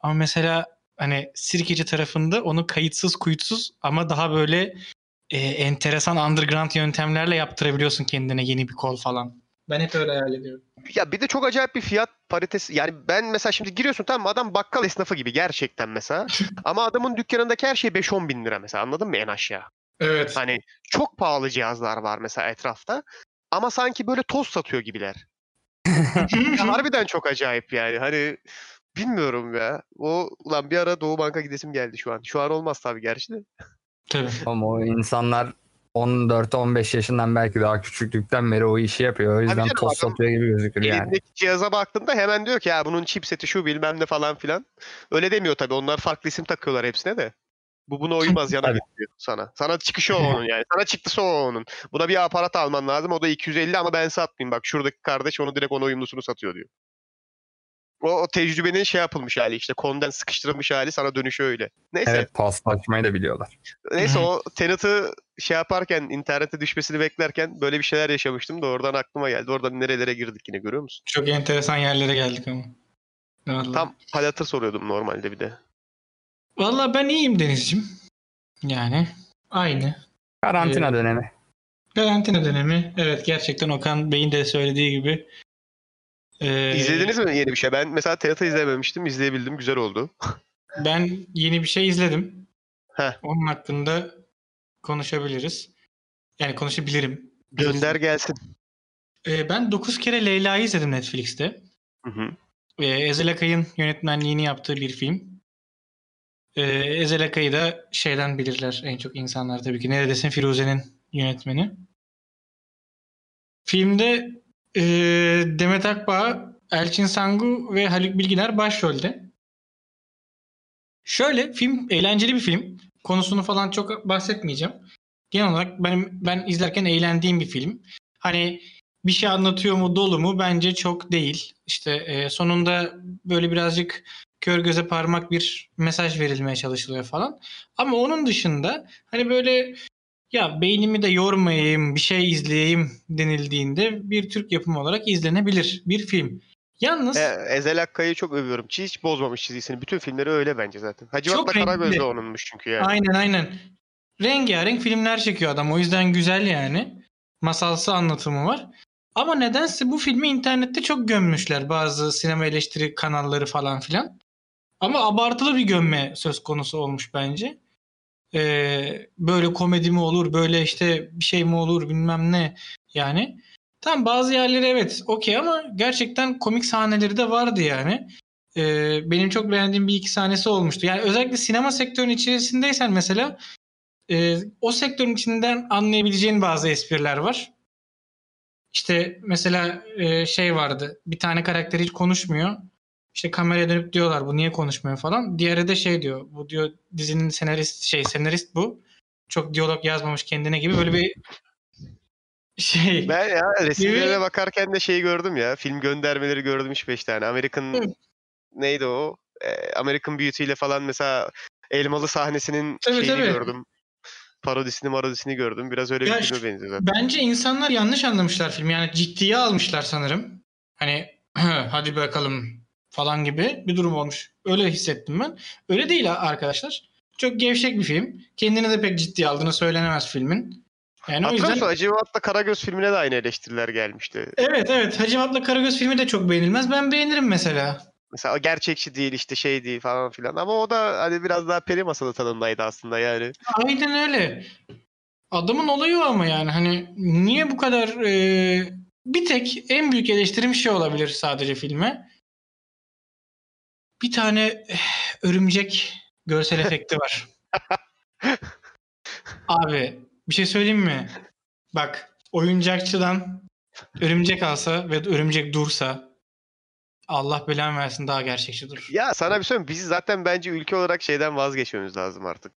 Ama mesela hani Sirkeci tarafında onu kayıtsız kuyutsuz ama daha böyle e, enteresan underground yöntemlerle yaptırabiliyorsun kendine yeni bir kol falan. Ben hep öyle hayal ediyorum. Ya bir de çok acayip bir fiyat paritesi. Yani ben mesela şimdi giriyorsun tamam mı adam bakkal esnafı gibi gerçekten mesela. Ama adamın dükkanındaki her şey 5-10 bin lira mesela anladın mı en aşağı? Evet. Hani çok pahalı cihazlar var mesela etrafta. Ama sanki böyle toz satıyor gibiler. Ya harbiden çok acayip yani. Hani bilmiyorum ya. O ulan bir ara Doğu Banka gidesim geldi şu an. Şu an olmaz tabii gerçi de. Tabii. Ama o insanlar 14-15 yaşından belki daha küçüklükten beri o işi yapıyor. O yüzden toz satıyor gibi gözükür yani. Elindeki cihaza baktığında hemen diyor ki ya bunun chipseti şu bilmem ne falan filan. Öyle demiyor tabii. Onlar farklı isim takıyorlar hepsine de. Bu buna uymaz yana diyor sana. Sana çıkışı o onun yani. Sana çıktısı o onun. Buna bir aparat alman lazım. O da 250 ama ben satmayayım. Bak şuradaki kardeş onu direkt ona uyumlusunu satıyor diyor. O, o tecrübenin şey yapılmış hali işte konden sıkıştırılmış hali sana dönüşü öyle. Neyse. Evet paslaşmayı da biliyorlar. Neyse o Tenet'ı şey yaparken internete düşmesini beklerken böyle bir şeyler yaşamıştım da oradan aklıma geldi. Oradan nerelere girdik yine görüyor musun? Çok enteresan yerlere geldik ama. Vallahi. Tam halatır soruyordum normalde bir de. Vallahi ben iyiyim Deniz'ciğim. Yani aynı. Karantina Ee, dönemi. Karantina dönemi. Evet gerçekten Okan Bey'in de söylediği gibi. Ee, İzlediniz mi yeni bir şey? Ben mesela Tenet'ı izlememiştim. İzleyebildim. Güzel oldu. Ben yeni bir şey izledim. Heh. Onun hakkında konuşabiliriz. Yani konuşabilirim. Gönder gelsin. Ee, ben 9 kere Leyla'yı izledim Netflix'te. Hı hı. Ee, Ezel Akay'ın yönetmenliğini yaptığı bir film. Ee, Ezel Akay'ı da şeyden bilirler en çok insanlar tabii ki. Neredesin Firuze'nin yönetmeni. Filmde e, Demet Akbağ, Elçin Sangu ve Haluk Bilginer başrolde. Şöyle film eğlenceli bir film. Konusunu falan çok bahsetmeyeceğim. Genel olarak benim ben izlerken eğlendiğim bir film. Hani bir şey anlatıyor mu dolu mu bence çok değil. İşte e, sonunda böyle birazcık kör göze parmak bir mesaj verilmeye çalışılıyor falan. Ama onun dışında hani böyle ya beynimi de yormayayım bir şey izleyeyim denildiğinde bir Türk yapımı olarak izlenebilir bir film. Yalnız E, Ezel Akkay'ı çok övüyorum. Hiç bozmamış çizgisini. Bütün filmleri öyle bence zaten. Hacivat'la Çok renkli. Karagöz de onunmuş çünkü yani. Aynen aynen. Rengarenk filmler çekiyor adam. O yüzden güzel yani. Masalsı anlatımı var. Ama nedense bu filmi internette çok gömmüşler. Bazı sinema eleştiri kanalları falan filan. Ama abartılı bir gömme söz konusu olmuş bence. Ee, böyle komedi mi olur, böyle işte bir şey mi olur bilmem ne yani. Tam bazı yerleri evet okey ama gerçekten komik sahneleri de vardı yani. Ee, benim çok beğendiğim bir iki sahnesi olmuştu. Yani özellikle sinema sektörünün içerisindeysen mesela e, o sektörün içinden anlayabileceğin bazı espriler var. İşte mesela e, şey vardı. Bir tane karakter hiç konuşmuyor. İşte kameraya dönüp diyorlar bu niye konuşmuyor falan. Diğeri de şey diyor. Bu diyor dizinin senarist şey senarist bu. Çok diyalog yazmamış kendine gibi böyle bir şey. Ben ya resimlere Gibi- bakarken de şeyi gördüm ya. Film göndermeleri gördüm 3-5 tane. American neydi o? Ee, American Beauty ile falan mesela elmalı sahnesinin Tabii, şeyini tabii. gördüm. Parodisini marodisini gördüm. Biraz öyle Ya bir filme benziyor zaten. Bence insanlar yanlış anlamışlar filmi. Yani ciddiye almışlar sanırım. Hani hadi bakalım falan gibi bir durum olmuş. Öyle hissettim ben. Öyle değil arkadaşlar. Çok gevşek bir film. Kendini de pek ciddiye aldığını söylenemez filmin. Yani o Hatırlıyor yüzden musun? Hacivat'la Karagöz filmine de aynı eleştiriler gelmişti. Evet evet Hacivat'la Karagöz filmi de çok beğenilmez. Ben beğenirim mesela. Mesela o gerçekçi değil işte şey değil falan filan. Ama o da hani biraz daha peri masalı tadındaydı aslında yani. Aynen öyle. Adamın olayı o ama yani hani niye bu kadar e, bir tek en büyük eleştirim şey olabilir sadece filme. Bir tane eh, örümcek görsel efekti var. Abi bir şey söyleyeyim mi? Bak oyuncakçıdan örümcek alsa ve örümcek dursa Allah belanı versin daha gerçekçi durur. Ya sana bir söyleyeyim mi? Biz zaten bence ülke olarak şeyden vazgeçmemiz lazım artık.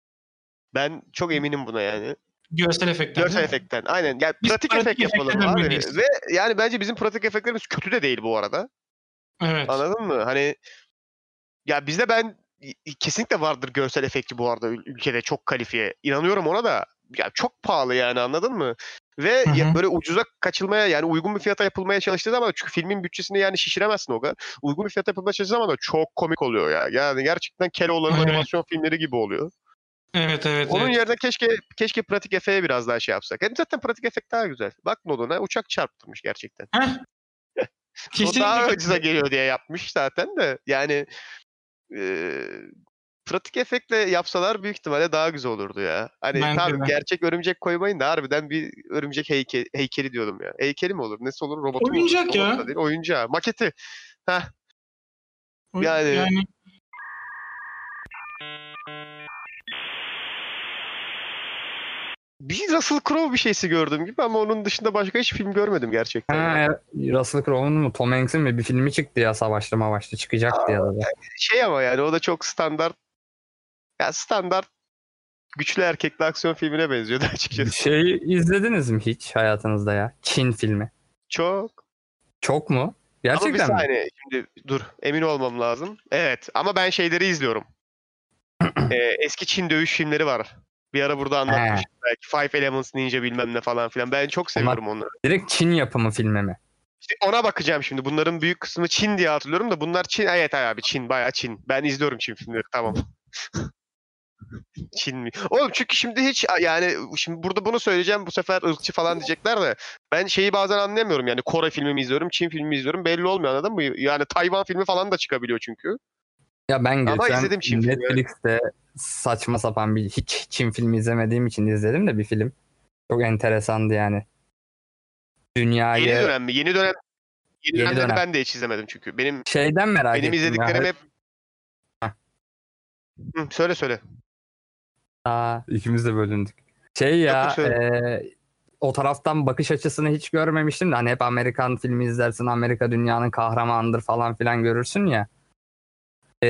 Ben çok eminim buna yani. Görsel efektler. Görsel efektten. Aynen. Yani Biz pratik pratik efekt yapalım abi. Ve yani bence bizim pratik efektlerimiz kötü de değil bu arada. Evet. Anladın mı? Hani ya bizde ben kesinlikle vardır görsel efekti bu arada ül- ülkede çok kalifiye. İnanıyorum ona da. Ya çok pahalı yani anladın mı? Ve Hı ya hı. böyle ucuza kaçılmaya yani uygun bir fiyata yapılmaya çalıştığı zaman çünkü filmin bütçesini yani şişiremezsin o kadar. Uygun bir fiyata yapılmaya çalıştığı zaman da çok komik oluyor ya. Yani gerçekten Keloğlan'ın Evet. animasyon filmleri gibi oluyor. Evet evet. Onun evet. yerine keşke keşke pratik efeğe biraz daha şey yapsak. Hem zaten pratik efekt daha güzel. Bak Nolan'a uçak çarptırmış gerçekten. Heh. O daha Kesinlikle. ucuza geliyor diye yapmış zaten de. Yani pratik efektle yapsalar büyük ihtimalle daha güzel olurdu ya. Hani Bence tabii de. gerçek örümcek koymayın da harbiden bir örümcek heyke, heykeli diyordum ya. Heykeli mi olur? Nesi olur? Olur? Oyuncak Robot ya. değil, oyuncağı. Maketi. O- yani- yani Bir Russell Crowe bir şeysi gördüm gibi ama onun dışında başka hiç film görmedim gerçekten. Ha. Russell Crowe'un mu Tom Hanks'in mi bir filmi çıktı ya savaşlı mavaşlı çıkacaktı ya da. Şey ama yani o da çok standart ya standart güçlü erkekli aksiyon filmine benziyordu açıkçası. Şey izlediniz mi hiç hayatınızda ya? Çin filmi. Çok. Çok mu? Ama bir Gerçekten mi? saniye şimdi dur emin olmam lazım. Evet ama ben şeyleri izliyorum. Ee, eski Çin dövüş filmleri var. Bir ara burada anlatmıştım belki. Five Elements Ninja bilmem ne falan filan. Ben çok seviyorum onları. Direkt Çin yapımı filmi mi? İşte ona bakacağım şimdi. Bunların büyük kısmı Çin diye hatırlıyorum da bunlar Çin. Evet abi Çin bayağı Çin. Ben izliyorum Çin filmleri tamam. Çin mi? Oğlum çünkü şimdi hiç yani şimdi burada bunu söyleyeceğim bu sefer ırkçı falan diyecekler de ben şeyi bazen anlayamıyorum yani Kore filmi mi izliyorum Çin filmi mi izliyorum belli olmuyor anladın mı? Yani Tayvan filmi falan da çıkabiliyor çünkü. Ya ben Ama geçen izledim Çin filmi, Netflix'te saçma sapan bir hiç Çin filmi izlemediğim için izledim de bir film. Çok enteresandı yani. Dünyayı Yeni dönem mi? Yeni dönem Yeni, Yeni dönem. ben de hiç izlemedim çünkü. Benim şeyden merak benim ya. izlediklerim hep Heh. Hı, söyle söyle. Aa, ikimiz de bölündük. Şey ya e, o taraftan bakış açısını hiç görmemiştim de hani hep Amerikan filmi izlersin Amerika dünyanın kahramanıdır falan filan görürsün ya. E,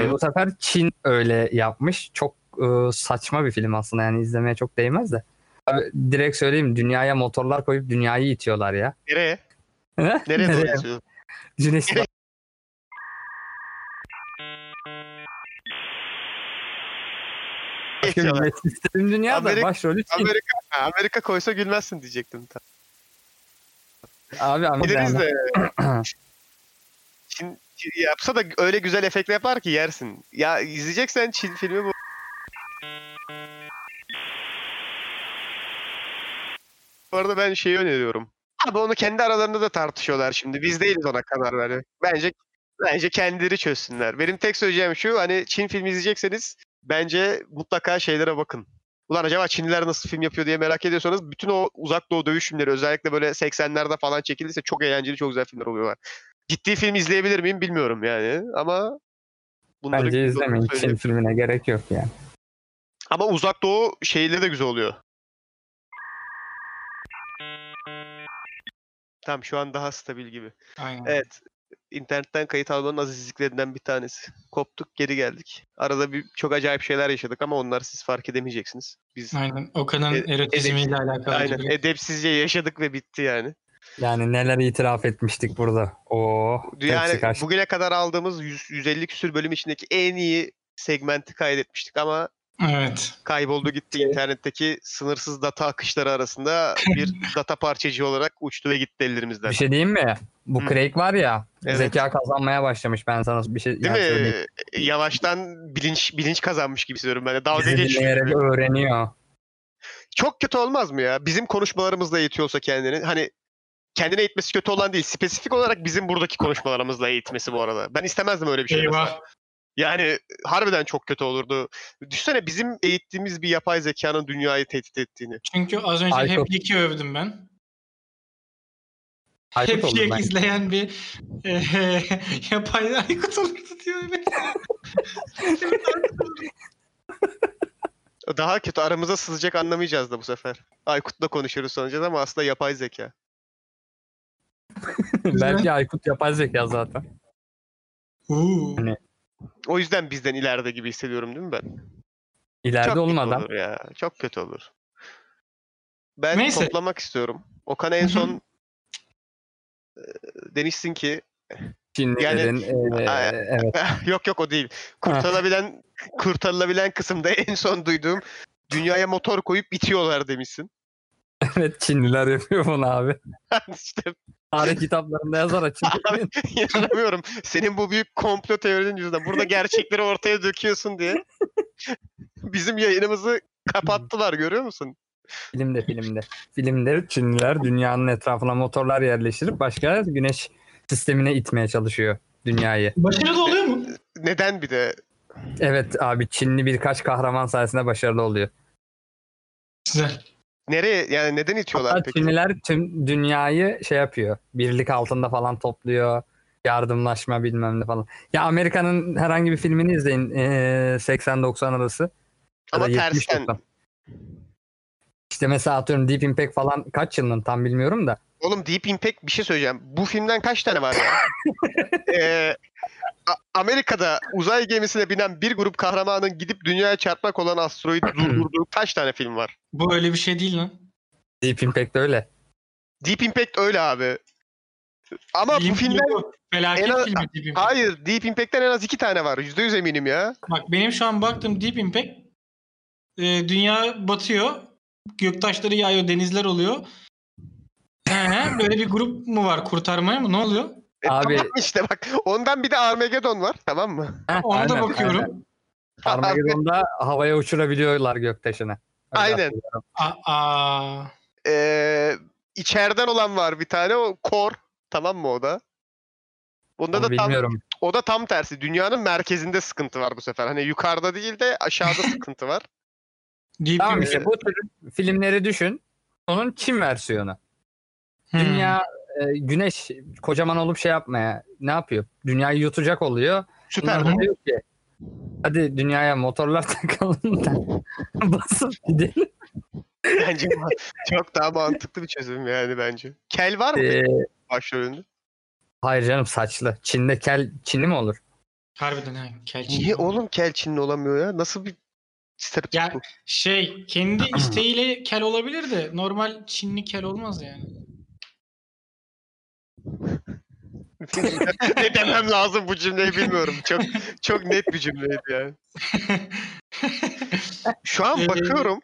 Hı. e, bu sefer Çin öyle yapmış. Çok e, saçma bir film aslında yani izlemeye çok değmez de. Abi, direkt söyleyeyim dünyaya motorlar koyup dünyayı itiyorlar ya. Nereye? Nereye? Nereye doğru? Güneş. Güneş sistemi dünyada Amerika- başrolü Çin. Amerika, Amerika koysa gülmezsin diyecektim. Abi Amerika. Biliriz de. Yapsa da öyle güzel efektler yapar ki yersin. Ya izleyeceksen Çin filmi bu. Bu arada ben şeyi öneriyorum. Abi onu kendi aralarında da tartışıyorlar şimdi. Biz değiliz ona karar veren. Bence bence kendileri çözsünler. Benim tek söyleyeceğim şu hani Çin filmi izleyecekseniz bence mutlaka şeylere bakın. Ulan acaba Çinliler nasıl film yapıyor diye merak ediyorsanız bütün o uzak doğu dövüş filmleri özellikle böyle 80'lerde falan çekildiyse çok eğlenceli çok güzel filmler oluyorlar. Ciddi film izleyebilir miyim bilmiyorum yani ama bunları Bence izlemeyin. Çin filmine gerek yok yani. Ama uzak doğu şeyleri de güzel oluyor. Tamam şu an daha stabil gibi. aynen. Evet. internetten kayıt almanın azizliklerinden bir tanesi. Koptuk geri geldik. Arada bir çok acayip şeyler yaşadık ama onları siz fark edemeyeceksiniz. Biz Aynen. Okan'ın E- erotizmiyle alakalı. aynen bir- edepsizce yaşadık ve bitti yani. Yani neler itiraf etmiştik burada. Oo, Yani hepsi kaçtı. bugüne kadar aldığımız 100, 150 küsür bölüm içindeki en iyi segmenti kaydetmiştik ama Evet. kayboldu gitti internetteki sınırsız data akışları arasında bir data parçacığı olarak uçtu ve gitti ellerimizden. Bir şey diyeyim mi? Bu Hı. Craig var ya Evet. zeka kazanmaya başlamış. Ben sana bir şey Değil yani söyleyeyim. mi? Yavaştan bilinç bilinç kazanmış gibi hissediyorum ben de. Dalga geçiyor. öğreniyor. Çok kötü olmaz mı ya? Bizim konuşmalarımızla eğitiyorsa kendini. Hani kendine eğitmesi kötü olan değil. Spesifik olarak bizim buradaki konuşmalarımızla eğitmesi bu arada. Ben istemezdim öyle bir şey. mesela. Eyvah. Yani harbiden çok kötü olurdu. Düşünsene bizim eğittiğimiz bir yapay zekanın dünyayı tehdit ettiğini. Çünkü az önce Aykut. hep Yek'i övdüm ben. Aykut hep oldum ben. izleyen bir eee yapay Aykut olurdu diyor. Daha kötü aramıza sızacak anlamayacağız da bu sefer. Aykut'la konuşuyoruz sanacağız ama aslında yapay zeka. Belki Aykut yapay zeka zaten. Uuu. O yüzden bizden ileride gibi hissediyorum değil mi ben? İleride Çok kötü olmadan olur ya. Çok kötü olur. Ben Neyse. toplamak istiyorum. Okan en son e, demişsin ki Çinlilerin eee, Ay- evet yok yok o değil. Kurtarılabilen kurtarılabilen kısımda en son duyduğum dünyaya motor koyup itiyorlar demişsin. evet Çinliler yapıyor bunu abi. işte Tarih kitaplarında yazar açın. Abi, inanamıyorum. Senin bu büyük komplo teorinin yüzünden burada gerçekleri ortaya döküyorsun diye bizim yayınımızı kapattılar görüyor musun? filmde filmde. Filmde Çinliler dünyanın etrafına motorlar yerleştirip başka güneş sistemine itmeye çalışıyor dünyayı. Başarılı oluyor mu? Neden bir de Evet abi Çinli birkaç kahraman sayesinde başarılı oluyor. Güzel. Nereye yani neden itiyorlar Hatta peki? Çinliler tüm dünyayı şey yapıyor. Birlik altında falan topluyor. Yardımlaşma bilmem ne falan. Ya Amerika'nın herhangi bir filmini izleyin. Ee, 80-90 arası. Ama tersten. 70-90. İşte mesela atıyorum Deep Impact falan kaç yılının tam bilmiyorum da. Oğlum Deep Impact bir şey söyleyeceğim. Bu filmden kaç tane var ya? Ee, A- Amerika'da uzay gemisine binen bir grup kahramanın gidip dünyaya çarpmak olan asteroidi durdurduğu kaç tane film var? Bu öyle bir şey değil lan. Deep Impact öyle. Deep Impact öyle abi. Ama Bilim bu filmden Felaket en az- filmi Deep Impact. hayır Deep Impact'ten en az iki tane var. Yüzde yüz eminim ya. Bak benim şu an baktığım Deep Impact e, dünya batıyor. Göktaşları yağıyor, denizler oluyor. He, böyle bir grup mu var kurtarmaya mı? Ne oluyor? E, Abi- tamam işte bak ondan bir de Armageddon var tamam mı? Heh, Ona da aynen, bakıyorum. aynen. Armageddon'da havaya uçurabiliyorlar göktaşını. Öyle Aynen. hatırlıyorum. Aa, Ee, içeriden olan var bir tane o Core tamam mı o da? Onda Onu da tam bilmiyorum. o da tam tersi. Dünyanın merkezinde sıkıntı var bu sefer. Hani yukarıda değil de aşağıda sıkıntı var. Deep Tamam işte bu tür filmleri düşün. Onun Çin versiyonu. Hmm. Dünya e, güneş kocaman olup şey yapmaya ne yapıyor? Dünyayı yutacak oluyor. Süper. Bunlar diyor ki hadi dünyaya motorlar takalım da basıp gidelim. bence çok daha mantıklı bir çözüm yani bence. Kel var mı Ee, başrolünde? hayır canım saçlı. Çin'de kel Çinli mi olur? Harbiden ha. Kelçin. Niye oğlum kel Çinli olamıyor ya? Nasıl bir stereotip Ya-? Şey kendi isteğiyle kel olabilir de normal Çinli kel olmaz yani. ne demem lazım bu cümleyi bilmiyorum. Çok çok net bir cümleydi yani. Şu an Ee, bakıyorum.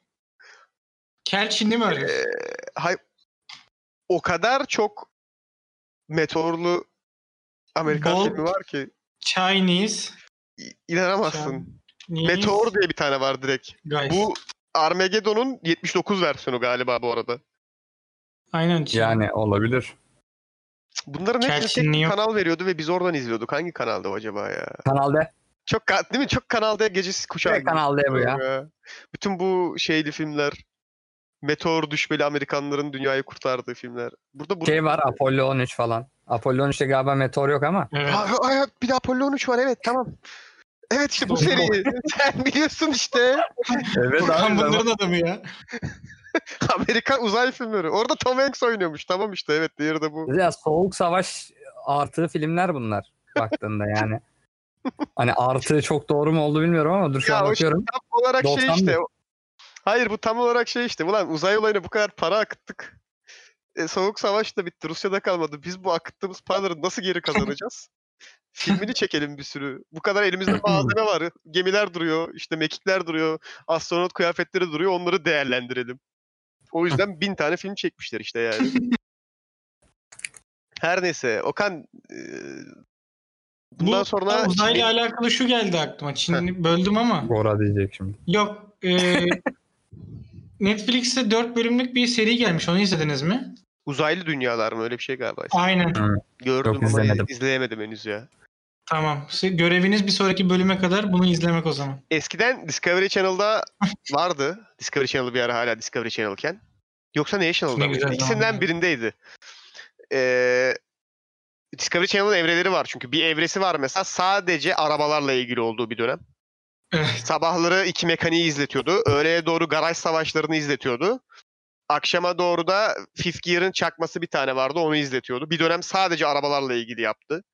kel Çinli mi arıyorsun? Ee, hay o kadar çok meteorlu Amerikan Bol- filmi var ki Chinese. i- inanamazsın. Meteor diye bir tane var direkt. guys. Bu Armageddon'un 79 versiyonu galiba bu arada. Aynen. Yani olabilir. Bunların hepsini tek bir kanal veriyordu ve biz oradan izliyorduk. Hangi kanalda o acaba ya? Kanalda. Çok değil mi? Çok kanalda gecesi kuşağı. Evet, Kanal D bu ya. ya. Bütün bu şeyli filmler meteor düşmeli Amerikanların dünyayı kurtardığı filmler. Burada bu Şey var Apollo 13 falan. Apollo 13'te galiba meteor yok ama. Evet. Ha, ha, ha, bir de Apollo 13 var evet tamam. Evet işte bu seri. Sen biliyorsun işte. Evet Furkan bunların adamı ya. Amerikan uzay filmleri. Orada Tom Hanks oynuyormuş. Tamam işte evet diğeri de bu. Ya soğuk savaş artı filmler bunlar baktığında yani. Hani artı çok doğru mu oldu bilmiyorum ama dur şu Ya an o işte bakıyorum. tam olarak şey 90 işte. Hayır bu tam olarak şey işte. Ulan uzay olayına bu kadar para akıttık. E, soğuk savaş da bitti. Rusya'da kalmadı. Biz bu akıttığımız paraları nasıl geri kazanacağız? Filmini çekelim bir sürü. Bu kadar elimizde malzeme var. Gemiler duruyor. işte mekikler duruyor. Astronot kıyafetleri duruyor. Onları değerlendirelim. O yüzden bin tane film çekmişler işte yani. Her neyse. Okan e, bundan Bu sonra uzayla Çin'in- alakalı şu geldi aklıma. Çinli böldüm ama. Gora diyecek şimdi. Yok. E, Netflix'te 4 bölümlük bir seri gelmiş. Onu izlediniz mi? Uzaylı dünyalar mı öyle bir şey galiba. Aynen. Gördüm Yok, ama izlemedim. izleyemedim henüz ya. Tamam. Siz- Göreviniz bir sonraki bölüme kadar bunu izlemek o zaman. Eskiden Discovery Channel'da vardı. Discovery Channel bir ara hala Discovery Channel'ken. Yoksa National'da Ne mıydı? İkisinden zamanlar. birindeydi. Ee, Discovery Channel'ın evreleri var çünkü. Bir evresi var mesela sadece arabalarla ilgili olduğu bir dönem. Evet. Sabahları iki mekaniği izletiyordu. Öğleye doğru garaj savaşlarını izletiyordu. Akşama doğru da Fifth Gear'ın çakması bir tane vardı onu izletiyordu. Bir dönem sadece arabalarla ilgili yaptı.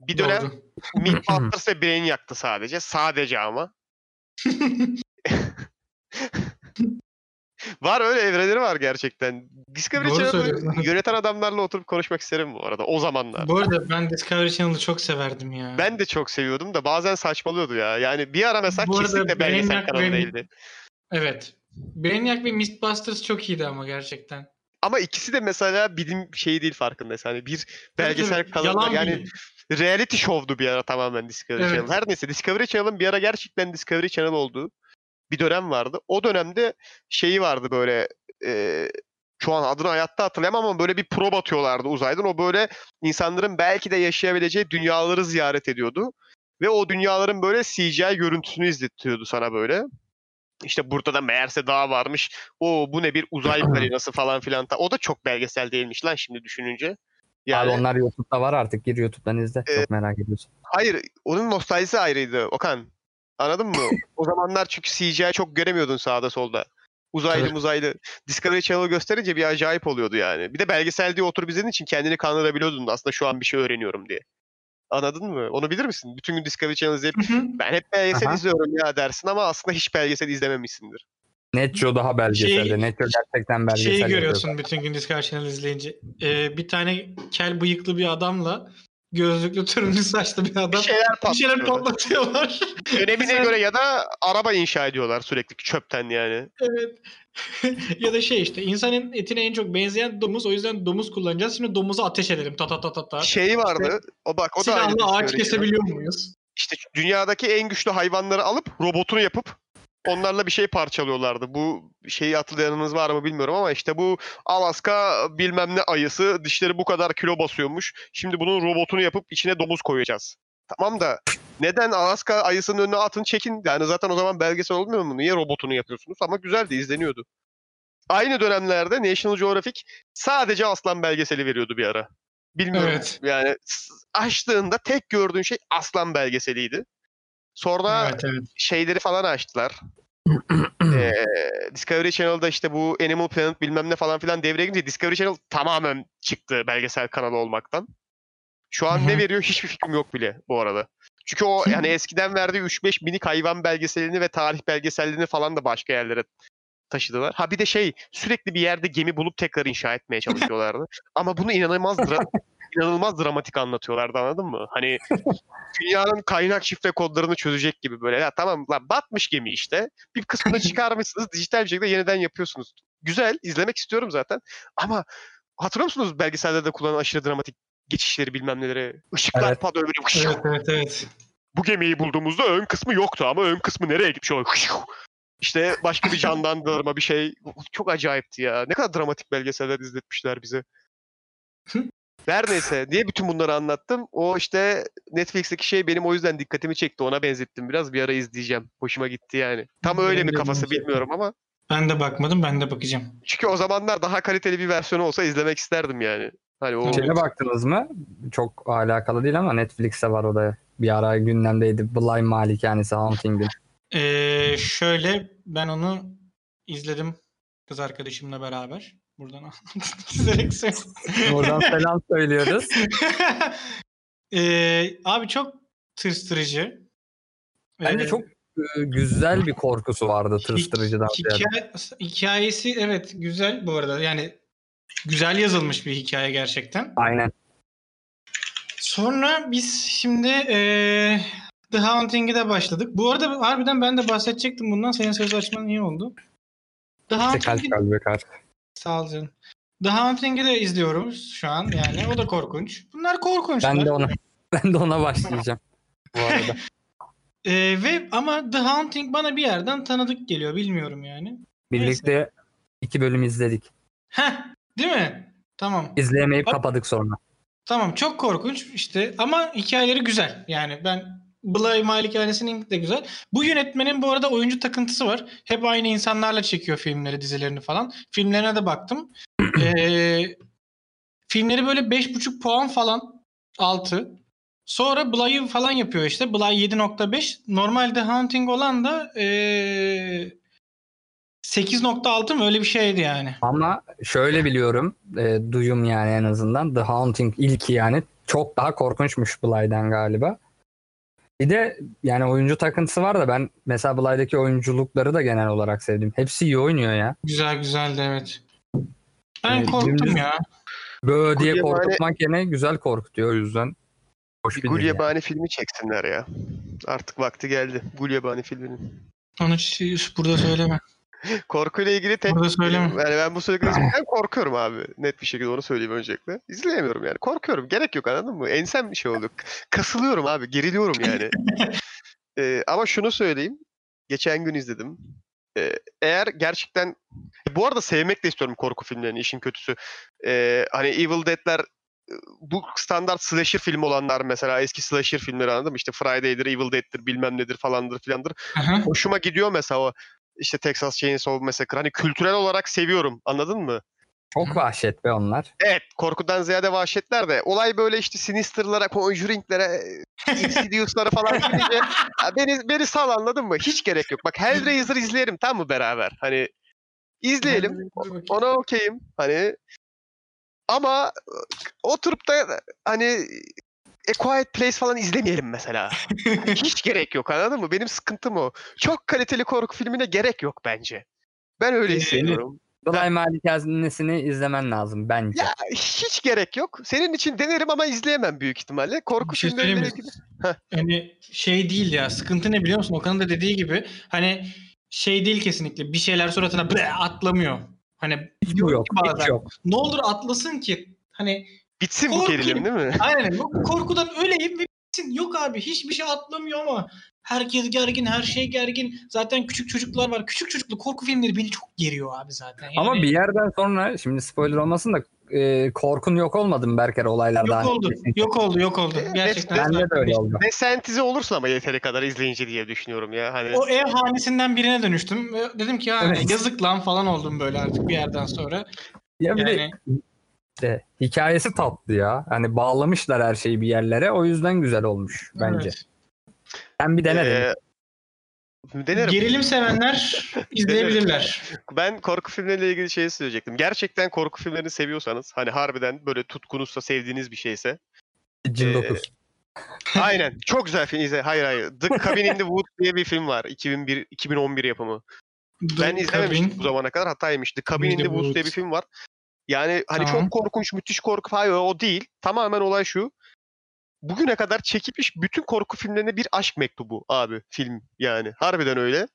Bir dönem Doğru. Mythbusters ve Brain yaktı sadece. Sadece ama. var öyle evreleri var gerçekten. Discovery Doğru Channel'ı yöneten adamlarla oturup konuşmak isterim bu arada o zamanlar. Bu arada ben Discovery Channel'ı çok severdim ya. Ben de çok seviyordum da bazen saçmalıyordu ya. Yani bir ara mesela Bu kesinlikle belgesel kanalı değildi. Evet. Brainiac ve Mythbusters çok iyiydi ama gerçekten. Ama ikisi de mesela bilim şeyi değil farkındaysan. Hani bir belgesel Tabii, kanalı yani bilim. reality show'du bir ara tamamen Discovery Evet. Channel. Her neyse Discovery Channel'ın bir ara gerçekten Discovery Channel olduğu bir dönem vardı. O dönemde şeyi vardı böyle e, şu an adını hayatta hatırlayamam ama böyle bir prob atıyorlardı uzaydan. O böyle insanların belki de yaşayabileceği dünyaları ziyaret ediyordu. Ve o dünyaların böyle CGI görüntüsünü izletiyordu sana böyle. İşte burada da meğerse dağ varmış. O bu ne bir uzay balinası falan filan. O da çok belgesel değilmiş lan şimdi düşününce. Yani Abi onlar YouTube'da var artık. Gir YouTube'dan izle. Ee, Çok merak ediyorsun. hayır onun nostaljisi ayrıydı Okan. Anladın mı? o zamanlar çünkü CGI çok göremiyordun sağda solda. Uzaylı Evet. muzaylı. Discovery Channel gösterince bir acayip oluyordu yani. Bir de belgesel diye oturup izlediğin için kendini kandırabiliyordun aslında şu an bir şey öğreniyorum diye. Anladın mı? Onu bilir misin? Bütün gün Discovery Channel izleyip Hı hı. ben hep belgesel Aha. izliyorum ya dersin ama aslında hiç belgesel izlememişsindir. Netjo daha belgeselde. Şey- Netjo gerçekten belgesel Şeyi görüyorsun bütün gün Discovery Channel izleyince. Ee, bir tane kel bıyıklı bir adamla gözlüklü turuncu saçlı bir adam Bir şeyler bir şeyler patlatıyorlar. Dönemine Sen- göre ya da araba inşa ediyorlar sürekli çöpten yani. evet. ya da şey işte insanın etine en çok benzeyen domuz o yüzden domuz kullanacağız. Şimdi domuzu ateş edelim ta ta ta ta ta. Şeyi vardı. O bak o da aynı Silahlı ağaç kesebiliyor muyuz? İşte dünyadaki en güçlü hayvanları alıp robotunu yapıp onlarla bir şey parçalıyorlardı. Bu şeyi hatırlayanınız var mı bilmiyorum ama işte bu Alaska bilmem ne ayısı dişleri bu kadar kilo basıyormuş. Şimdi bunun robotunu yapıp içine domuz koyacağız. Tamam da neden Alaska ayısının önüne atın çekin? Yani zaten o zaman belgesel olmuyor mu? Niye robotunu yapıyorsunuz? Ama güzeldi izleniyordu. Aynı dönemlerde National Geographic sadece aslan belgeseli veriyordu bir ara. Bilmiyorum. Evet. Yani açtığında tek gördüğün şey aslan belgeseliydi. Sonra Evet evet. şeyleri falan açtılar. Ee, Discovery Channel'da işte bu Animal Planet bilmem ne falan filan devreye girince Discovery Channel tamamen çıktı belgesel kanalı olmaktan. Şu an ne veriyor hiçbir fikrim yok bile bu arada. Çünkü o yani eskiden verdiği 3-5 minik hayvan belgeselini ve tarih belgesellerini falan da başka yerlere taşıdılar. Ha bir de şey sürekli bir yerde gemi bulup tekrar inşa etmeye çalışıyorlardı. Ama bunu inanılmaz dra- inanılmaz dramatik anlatıyorlardı anladın mı? Hani dünyanın kaynak şifre kodlarını çözecek gibi böyle. Ya tamam lan batmış gemi işte. Bir kısmını çıkarmışsınız dijital bir şekilde yeniden yapıyorsunuz. Güzel izlemek istiyorum zaten. Ama hatırlıyor musunuz belgesellerde kullanılan aşırı dramatik geçişleri bilmem neleri? Işıklar Evet. patlıyor böyle. Evet evet evet. Bu gemiyi bulduğumuzda ön kısmı yoktu ama ön kısmı nereye gitmiş? O işte başka bir canlandırma bir şey. Çok acayipti ya. Ne kadar dramatik belgeseller izletmişler bize. Her neyse. Niye bütün bunları anlattım? O işte Netflix'teki şey benim o yüzden dikkatimi çekti. Ona benzettim biraz. Bir ara izleyeceğim. Hoşuma gitti yani. Tam öyle mi kafası bilmiyorum ama. Ben de bakmadım ben de bakacağım. Çünkü o zamanlar daha kaliteli bir versiyonu olsa izlemek isterdim yani. Hani o Şeye baktınız mı? Çok alakalı değil ama Netflix'te var o da. Bir ara gündemdeydi. Bly Malikanesi Haunting'in. Ee, şöyle ben onu izledim kız arkadaşımla beraber. Buradan çizerek. Buradan selam söylüyoruz. Ee, abi çok tırstırıcı. Bence Ee, çok e, güzel bir korkusu vardı tırstırıcıdan hikaye, hikayesi evet güzel bu arada. Yani güzel yazılmış bir hikaye gerçekten. Aynen. Sonra biz şimdi eee The Haunting'e de başladık. Bu arada harbiden ben de bahsedecektim bundan. Senin söz açman iyi oldu. The İşte kalp Haunting'i kalbe kalp. Sağ ol canım. The Haunting'i de izliyoruz şu an yani. O da korkunç. Bunlar korkunçlar. Ben de ona ben de ona başlayacağım. Bu arada. Ee, ve ama The Haunting bana bir yerden tanıdık geliyor. Bilmiyorum yani. Birlikte iki bölüm izledik. Heh, değil mi? Tamam. İzleyemeyip Bak- kapadık sonra. Tamam çok korkunç işte ama hikayeleri güzel. Yani ben Bly Malikanesi'nin de güzel. Bu yönetmenin bu arada oyuncu takıntısı var. Hep aynı insanlarla çekiyor filmleri, dizilerini falan. Filmlerine de baktım. Ee, filmleri böyle 5.5 puan falan altı. Sonra Bly'ı falan yapıyor işte. Bly 7.5. Normalde Haunting olan da ee, 8.6 mı öyle bir şeydi yani. Ama şöyle biliyorum, e, duyum yani en azından The Haunting ilki yani çok daha korkunçmuş Bly'den galiba. Bir de yani oyuncu takıntısı var da ben mesela Bly'deki oyunculukları da genel olarak sevdim. Hepsi iyi oynuyor ya. Güzel güzeldi evet. Ben Yani korktum dümdüz- ya. Böyle diye Gulyabani- korkutmak yerine güzel korkutuyor o yüzden. Hoş Bir yani. Gulyabani filmi çeksinler ya. Artık vakti geldi. Gulyabani filminin. Onu burada söyleme. Korkuyla ilgili tek... Burada söyleme. Yani ben bu söylediklerim ben korkuyorum abi. Net bir şekilde onu söyleyeyim öncelikle. İzleyemiyorum yani. Korkuyorum. Gerek yok anladın mı? Ensem bir şey oldu. Kasılıyorum abi. Geriliyorum yani. Ee, ama şunu söyleyeyim. Geçen gün izledim. Ee, eğer gerçekten... Bu arada sevmek de istiyorum korku filmlerini işin kötüsü. Ee, hani Evil Dead'ler e, bu standart slasher film olanlar mesela eski slasher filmleri anladın mı? İşte Friday'dir, Evil Dead'tir, bilmem nedir falandır filandır. Aha. Hoşuma gidiyor mesela o işte Texas Chainsaw Massacre. Hani kültürel olarak seviyorum anladın mı? Çok vahşet be onlar. Evet korkudan ziyade vahşetler de olay böyle işte Sinister'lara, Conjuring'lere, Insidious'lara falan gidince beni, beni sal anladın mı? Hiç gerek yok. Bak Hellraiser izleyelim tam mı beraber? Hani izleyelim. Ona okeyim. Hani ama oturup da hani A Quiet Place falan izlemeyelim mesela. Hiç gerek yok anladın mı? Benim sıkıntım o. Çok kaliteli korku filmine gerek yok bence. Ben öyle Ee, hissediyorum. Bly Malikanesini izlemen lazım bence. Ya hiç gerek yok. Senin için denerim ama izleyemem büyük ihtimalle. Korku Bir şey ilgili. Hani şey değil ya sıkıntı ne biliyor musun? Okan'ın da dediği gibi hani şey değil kesinlikle bir şeyler suratına ble atlamıyor. Hani Hiç yok. bazen, Hiç yok. Ne olur atlasın ki hani Bitsin bu Korku gerilim değil mi? aynen korkudan öleyim ve bitsin. Yok abi hiçbir şey atlamıyor ama herkes gergin her şey gergin. Zaten küçük çocuklar var. Küçük çocuklu korku filmleri beni çok geriyor abi zaten. Yani Ama bir yerden sonra şimdi spoiler olmasın da e, korkun yok olmadı mı Berker olaylardan? yok oldu. Yok oldu yok oldu. Gerçekten. Bende de öyle oldu. Desentize olursun ama yeteri kadar izleyince diye düşünüyorum ya. Hani O ev hanesinden birine dönüştüm. Dedim ki ya Evet. yazık lan falan oldum böyle artık bir yerden sonra. Ya bir de İşte hikayesi tatlı ya. Hani bağlamışlar her şeyi bir yerlere. O yüzden güzel olmuş bence. evet. Sen bir dene de. eee, denerim. Gerilim sevenler izleyebilirler. Ben korku filmleriyle ilgili şeyi söyleyecektim. Gerçekten korku filmlerini seviyorsanız hani harbiden böyle tutkunuzsa sevdiğiniz bir şeyse. Cin Ee, 9. Aynen. Çok güzel film izle. Hayır hayır. The Cabin in the Woods diye bir film var. 2001 2011 yapımı. Ben The izlememiştim Cabin. bu zamana kadar. Hataymış. The Cabin in the Woods diye bir film var. Yani hani Tamam. çok korkunç, müthiş korku. Hayır o değil. Tamamen olay şu. Bugüne kadar çekilmiş bütün korku filmlerine bir aşk mektubu abi film yani. Harbiden öyle.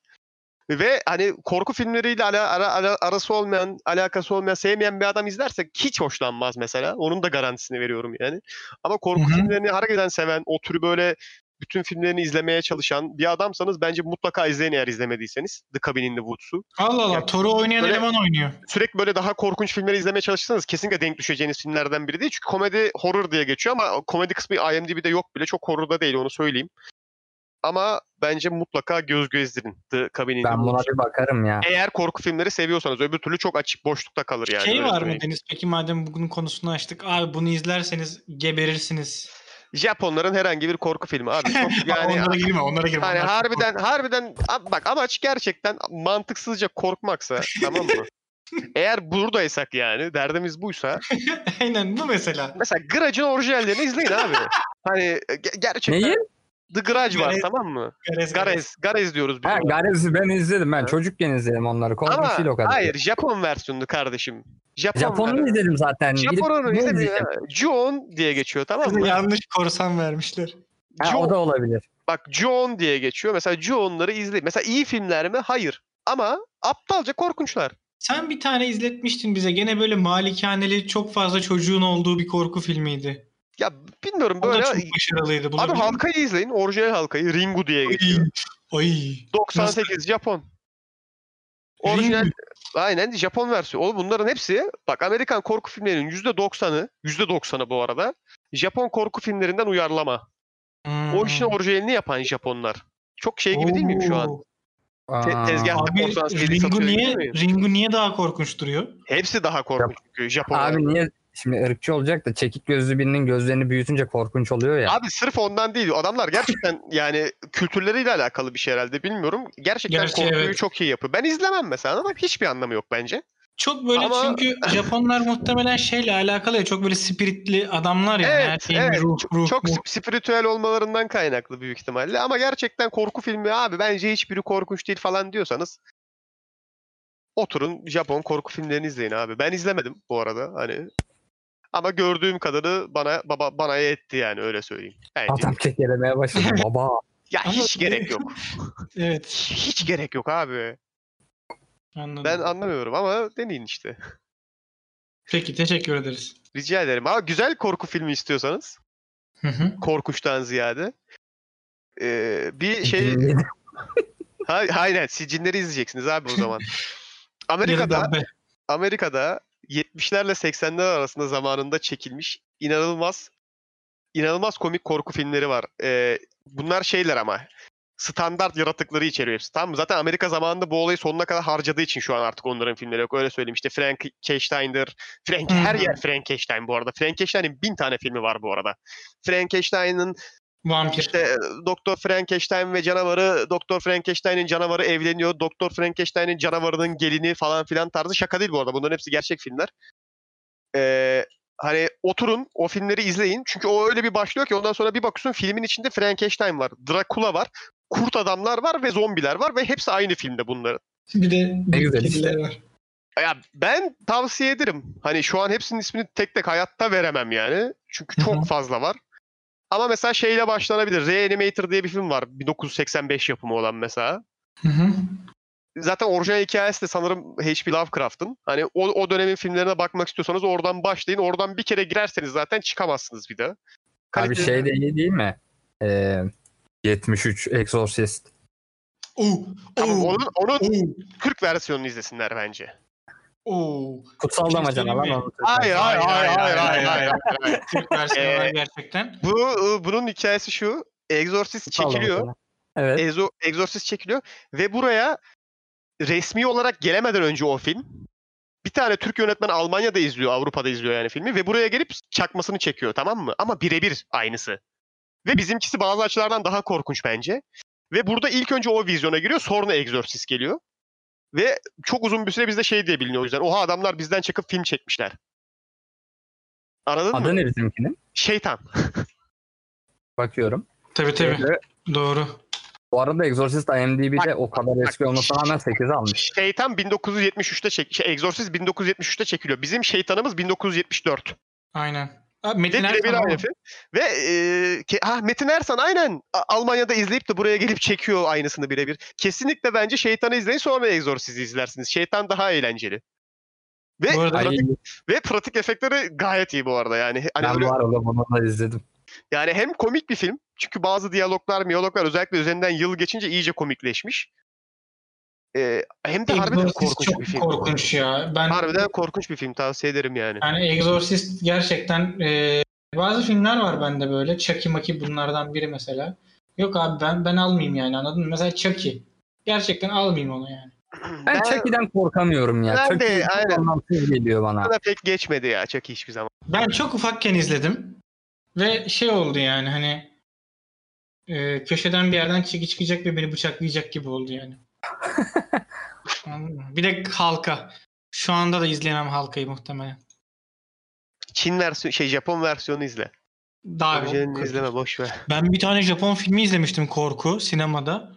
Ve hani korku filmleriyle ala, ara- ara- arası olmayan, alakası olmayan, sevmeyen bir adam izlerse hiç hoşlanmaz mesela. Onun da garantisini veriyorum yani. Ama korku Hı hı. filmlerini harbiden seven, o türü böyle bütün filmlerini izlemeye çalışan bir adamsanız bence mutlaka izleyin eğer izlemediyseniz. The Cabin in the Woods'u. Allah Allah. Ya, Thor'u oynayan böyle- eleman oynuyor. Sürekli böyle daha korkunç filmleri izlemeye çalışırsanız kesinlikle denk düşeceğiniz filmlerden biri değil. Çünkü komedi horror diye geçiyor ama komedi kısmı IMDb'de yok bile. Çok horror da değil onu söyleyeyim. Ama bence mutlaka göz gezdirin The Cabin in the Ben buna bir bakarım ya. Eğer korku filmleri seviyorsanız öbür türlü çok açık boşlukta kalır yani. şey var mı. Deniz? Peki madem bugün konusunu açtık. Abi bunu izlerseniz geberirsiniz. Japonların herhangi bir korku filmi abi. Çok yani onlara girme onlara girme. hani onlar harbiden harbiden a- bak amaç gerçekten mantıksızca korkmaksa tamam mı? Eğer buradaysak yani derdimiz buysa. Aynen bu mesela. mesela Grudge'ın orijinallerini izleyin abi. Hani ge- gerçekten Neyi? The Grudge var Garez- tamam mı? Garez, Garez, Garez diyoruz biz. Ha. Garez'i ben izledim. Ben çocukken izledim onları. Korkunç Ama değil o kadar. hayır Japon versiyonu kardeşim. Japon Japon'u izledim zaten. Japon'u izledim. John diye geçiyor tamam mı? yanlış korsan vermişler. Ha, John- o da olabilir. Bak John diye geçiyor. Mesela John'ları izle. Mesela iyi filmler mi? Hayır. Ama aptalca korkunçlar. Sen bir tane izletmiştin bize. Gene böyle malikaneli çok fazla çocuğun olduğu bir korku filmiydi. Ya bilmiyorum O da böyle. çok başarılıydı. Abi Bulabilir miyim? halkayı izleyin. Orijinal halkayı. Ringu diye geçiyor. Ay. Ay. 98 Japon. Orijinal aynen Japon versiyonu. Oğlum bunların hepsi bak Amerikan korku filmlerinin %90'ı %90'ı bu arada Japon korku filmlerinden uyarlama. Hmm. O işin orijinalini yapan Japonlar. Çok şey gibi değil miyim şu an? Oo. Te- Aa, tezgah- Abi Ringu niye? Ringu niye daha korkunç duruyor? Hepsi daha korkunç çünkü Japon. Abi niye şimdi ırkçı olacak da çekik gözlü birinin gözlerini büyütünce korkunç oluyor ya. Abi sırf ondan değil. Adamlar gerçekten yani kültürleriyle alakalı bir şey herhalde bilmiyorum. Gerçekten Gerçi korkuyu evet. çok iyi yapıyor. Ben izlemem mesela ama hiçbir anlamı yok bence. Çok böyle Ama- çünkü Japonlar muhtemelen şeyle alakalı ya çok böyle spiritli adamlar ya. her Evet, şeyin evet. ruh, Çok, ruh, çok ruh. sp- spiritüel olmalarından kaynaklı büyük ihtimalle. Ama gerçekten korku filmi abi bence hiçbiri korkunç değil falan diyorsanız oturun Japon korku filmlerini izleyin abi. Ben izlemedim bu arada hani. Ama gördüğüm kadarı bana baba bana yetti yani öyle söyleyeyim. Bence. Adam kekelemeye başladı baba. Ya Ama- hiç gerek yok. Evet Hiç gerek yok abi. anladım. Ben anlamıyorum ama deneyin işte. Peki teşekkür ederiz. Rica ederim. Ama güzel korku filmi istiyorsanız Hı hı. korkunçtan ziyade ee, bir şey ha, aynen siz cinleri izleyeceksiniz abi o zaman. Amerika'da. Amerika'da 70'lerle 80'ler arasında zamanında çekilmiş inanılmaz inanılmaz komik korku filmleri var. Ee, bunlar şeyler ama standart yaratıkları içeriyor hepsi. Tamam mı? Zaten Amerika zamanında bu olayı sonuna kadar harcadığı için şu an artık onların filmleri yok. Öyle söyleyeyim. İşte Frankenstein'dir. Frank, her yer Frankenstein bu arada. Frankenstein'in bin tane filmi var bu arada. Frankenstein'in Vampir. işte e, Doktor Frankenstein ve canavarı, Doktor Frankenstein'in canavarı evleniyor, Doktor Frankenstein'in canavarının gelini falan filan tarzı şaka değil bu arada. Bunların hepsi gerçek filmler. Ee, hani oturun o filmleri izleyin. Çünkü o öyle bir başlıyor ki ondan sonra bir bakıyorsun filmin içinde Frankenstein var, Dracula var, kurt adamlar var ve zombiler var ve hepsi aynı filmde bunların. Bir de Ne güzel işte. var. Ya ben tavsiye ederim. Hani şu an hepsinin ismini tek tek hayatta veremem yani. Çünkü çok fazla var. Ama mesela şeyle başlanabilir. Reanimator diye bir film var. 1985 yapımı olan mesela. Hı hı. Zaten orijinal hikayesi de sanırım H.P. Lovecraft'ın. Hani o, o dönemin filmlerine bakmak istiyorsanız oradan başlayın. Oradan bir kere girerseniz zaten çıkamazsınız bir daha. Abi Kaliteli- şey de iyi değil mi? Ee, 73 Exorcist. Oo, Tamam, onun, onun oo, 40 versiyonunu izlesinler bence. Oo. Kutsal damacana lan onu. Hayır hayır hayır hayır hayır. hayır, hayır, hayır. Türk versiyonu var Ee, gerçekten. Bu bunun hikayesi şu. Exorcist çekiliyor. Evet. Ezo, Exorcist çekiliyor ve buraya resmi olarak gelemeden önce o film bir tane Türk yönetmen Almanya'da izliyor, Avrupa'da izliyor yani filmi ve buraya gelip çakmasını çekiyor tamam mı? Ama birebir aynısı. Ve bizimkisi bazı açılardan daha korkunç bence. Ve burada ilk önce o vizyona giriyor, sonra Exorcist geliyor. Ve çok uzun bir süre bizde şey diye biliniyor o yüzden. Oha adamlar bizden çıkıp film çekmişler. Anladın mı? Adı ne bizimkinin? Şeytan. Bakıyorum. Tabii tabii. Ee, Doğru. Bu arada Exorcist IMDb'de Bak- o kadar eski olmasına rağmen 8 almış. Şeytan 1973'te çek şey, Exorcist 1973'te çekiliyor. Bizim şeytanımız 1974. Aynen. Abi Metin Erkan aynı. Ve e, ke- ha, Metin Ersan aynen Almanya'da izleyip de buraya gelip çekiyor aynısını birebir. Kesinlikle bence Şeytan'ı izleyin sonra Exorcist'i izlersiniz. Şeytan daha eğlenceli. Ve pratik, ve pratik efektleri gayet iyi bu arada yani. Hani ben öyle- bu arada bunu da izledim. yani hem komik bir film. Çünkü bazı diyaloglar, miyologlar özellikle üzerinden yıl geçince iyice komikleşmiş. E, hem de harbiden Exorcist korkunç çok bir film. korkunç ya. Ben Harbiden korkunç bir film tavsiye ederim yani. yani Exorcist gerçekten e, bazı filmler var bende böyle. Chucky Maki bunlardan biri mesela. Yok abi ben ben almayayım yani anladın mı? Mesela Chucky. Gerçekten almayayım onu yani. Ben Chucky'den korkamıyorum ya. Ben de, Chucky çok aynen. anlamsız geliyor bana. bana pek geçmedi ya çok hiçbir zaman. Ben çok ufakken izledim. Ve şey oldu yani hani e, köşeden bir yerden çeki çıkacak ve beni bıçaklayacak gibi oldu yani. Bir de Halka. Şu anda da izleyemem Halka'yı muhtemelen. Çin versiyonu şey Japon versiyonu izle. Daha Orijinalini izleme boş ver. Ben bir tane Japon filmi izlemiştim korku sinemada.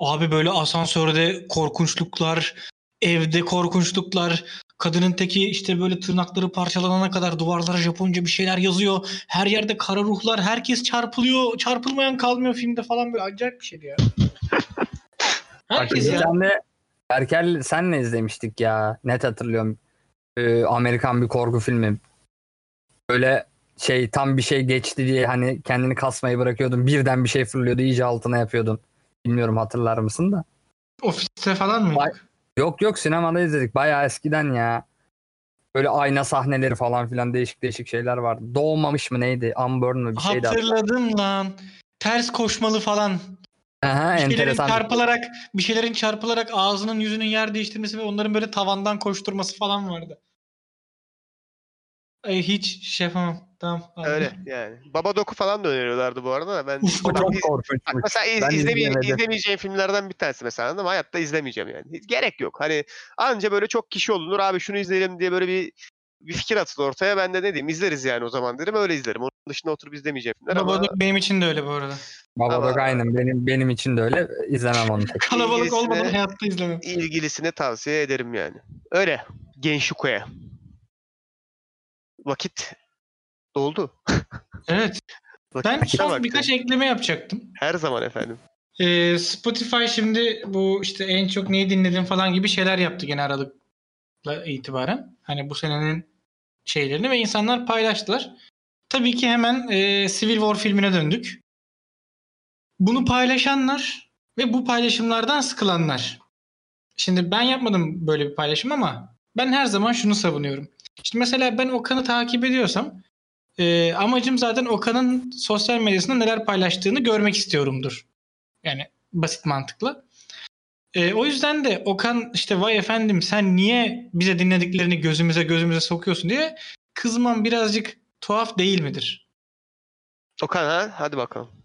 Abi böyle asansörde korkunçluklar, evde korkunçluklar, kadının teki işte böyle tırnakları parçalanana kadar duvarlara Japonca bir şeyler yazıyor. Her yerde kara ruhlar, herkes çarpılıyor. Çarpılmayan kalmıyor filmde falan böyle acayip bir şeydi ya. Herkes ya. tane Berkel senle izlemiştik ya. Net hatırlıyorum. Ee, Amerikan bir korku filmi. Böyle şey tam bir şey geçti diye hani kendini kasmayı bırakıyordun. Birden bir şey fırlıyordu. iyice altına yapıyordun. Bilmiyorum hatırlar mısın da. Ofiste falan mı? Vay. Yok yok sinemada izledik. Bayağı eskiden ya. Böyle ayna sahneleri falan filan değişik değişik şeyler vardı. Doğmamış mı neydi? Unborn mu bir şeydi. adı. Hatırladım lan. Ters koşmalı falan. Aha, Bir şeylerin enteresan. çarpılarak, bir şeylerin çarpılarak ağzının yüzünün yer değiştirmesi ve onların böyle tavandan koşturması falan vardı. Ay, hiç şey yapamam. Tamam. Öyle yani. Babadook'u falan da öneriyorlardı bu arada da ben Uf, çok iz- mesela iz, Ben izleme- izleyemedim. izlemeyeceğim filmlerden bir tanesi mesela anladın mı? Hayatta izlemeyeceğim yani. Hiç gerek yok. Hani anca böyle çok kişi olunur abi şunu izleyelim diye böyle bir bir fikir atılır ortaya. Ben de ne diyeyim izleriz yani o zaman derim öyle izlerim. Onun dışında oturup izlemeyeceğim filmler ama Babadook benim için de öyle bu arada. Babadook Ama- aynen benim benim için de öyle izlemem onu tek. Kalabalık olmadan hayatta izlemem. ilgilisini tavsiye ederim yani. Öyle. Genşuko'ya. Vakit doldu. Evet. Vakit Ben bitti son vakti. birkaç ekleme yapacaktım. Her zaman efendim. Ee, Spotify şimdi bu işte en çok neyi dinledin falan gibi şeyler yaptı gene Aralık'la itibaren. Hani bu senenin şeylerini ve insanlar paylaştılar. Tabii ki hemen e, Civil War filmine döndük. Bunu paylaşanlar ve bu paylaşımlardan sıkılanlar. Şimdi ben yapmadım böyle bir paylaşım ama ben her zaman şunu savunuyorum. İşte mesela ben Okan'ı takip ediyorsam e, amacım zaten Okan'ın sosyal medyasında neler paylaştığını görmek istiyorumdur. Yani basit mantıkla. E, o yüzden de Okan işte vay efendim sen niye bize dinlediklerini gözümüze gözümüze sokuyorsun diye kızmam birazcık tuhaf değil midir? Okan ha? Hadi bakalım.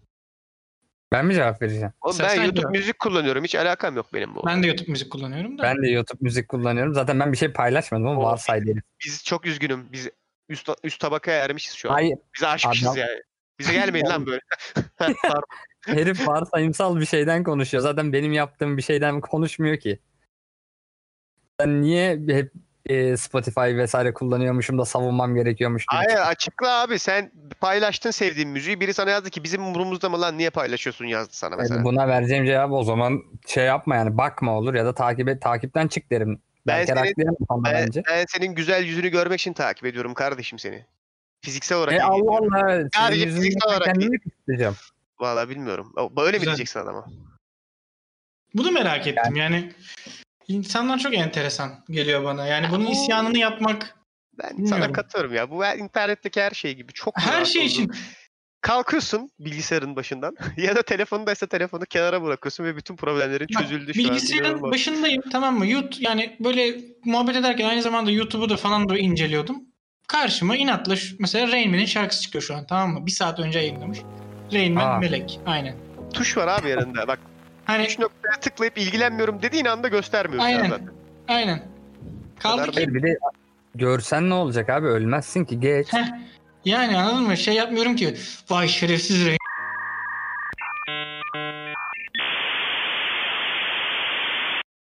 Ben mi cevap vereceğim? Oğlum Sen- ben sen YouTube cevap. müzik kullanıyorum. Hiç alakam yok benim bu. Ben de YouTube müzik kullanıyorum da. Ben de YouTube müzik kullanıyorum. Zaten ben bir şey paylaşmadım ama O- varsaydı herif. Biz çok üzgünüm. Biz üst, üst tabakaya ermişiz şu an. Hayır Bize aşmışız Adam- yani. Bize gelmeyin lan böyle. Pardon. herif varsayımsal bir şeyden konuşuyor. Zaten benim yaptığım bir şeyden konuşmuyor ki. Ben niye hep e, Spotify vesaire kullanıyormuşum da savunmam gerekiyormuş gibi. Hayır açıkla abi. Sen paylaştın sevdiğin müziği. Biri sana yazdı ki bizim umurumuzda mı lan niye paylaşıyorsun yazdı sana Yani mesela. Buna vereceğim cevap o zaman şey yapma yani bakma olur ya da takip et takipten çık derim. Ben Ben senin- Ben, bence. ben senin güzel yüzünü görmek için takip ediyorum kardeşim seni. Fiziksel olarak. E Allah. Allah. Sadece fiziksel olarak kendimi kısıtlayacağım. Vallahi bilmiyorum. Böyle mi Güzel. diyeceksin adama? Bunu merak ettim yani. İnsanlar çok enteresan geliyor bana. Yani bunun Ama- isyanını yapmak Ben sana Bilmiyorum. katılıyorum ya. Bu internetteki her şey gibi. Çok her şey için Kalkıyorsun bilgisayarın başından ya da telefonundaysa telefonu kenara bırakıyorsun ve bütün problemlerin Bak, çözüldü şu an. bilgisayarın İnanılmaz. başındayım tamam mı? Yut yani böyle muhabbet ederken aynı zamanda YouTube'u da falan da inceliyordum. Karşıma inatla şu- mesela Rain Man'in şarkısı çıkıyor şu an tamam mı? Bir saat önce yayınlamış. Rain Man Aa. Melek. Aynen. Tuş var abi yanında. Bak Hani 3 noktaya tıklayıp ilgilenmiyorum dediğin anda göstermiyor. Aynen. zaten. aynen. Kaldı ki bir de görsen ne olacak abi ölmezsin ki geç. Heh, yani anladın mı? Şey yapmıyorum ki. Vay şerefsiz.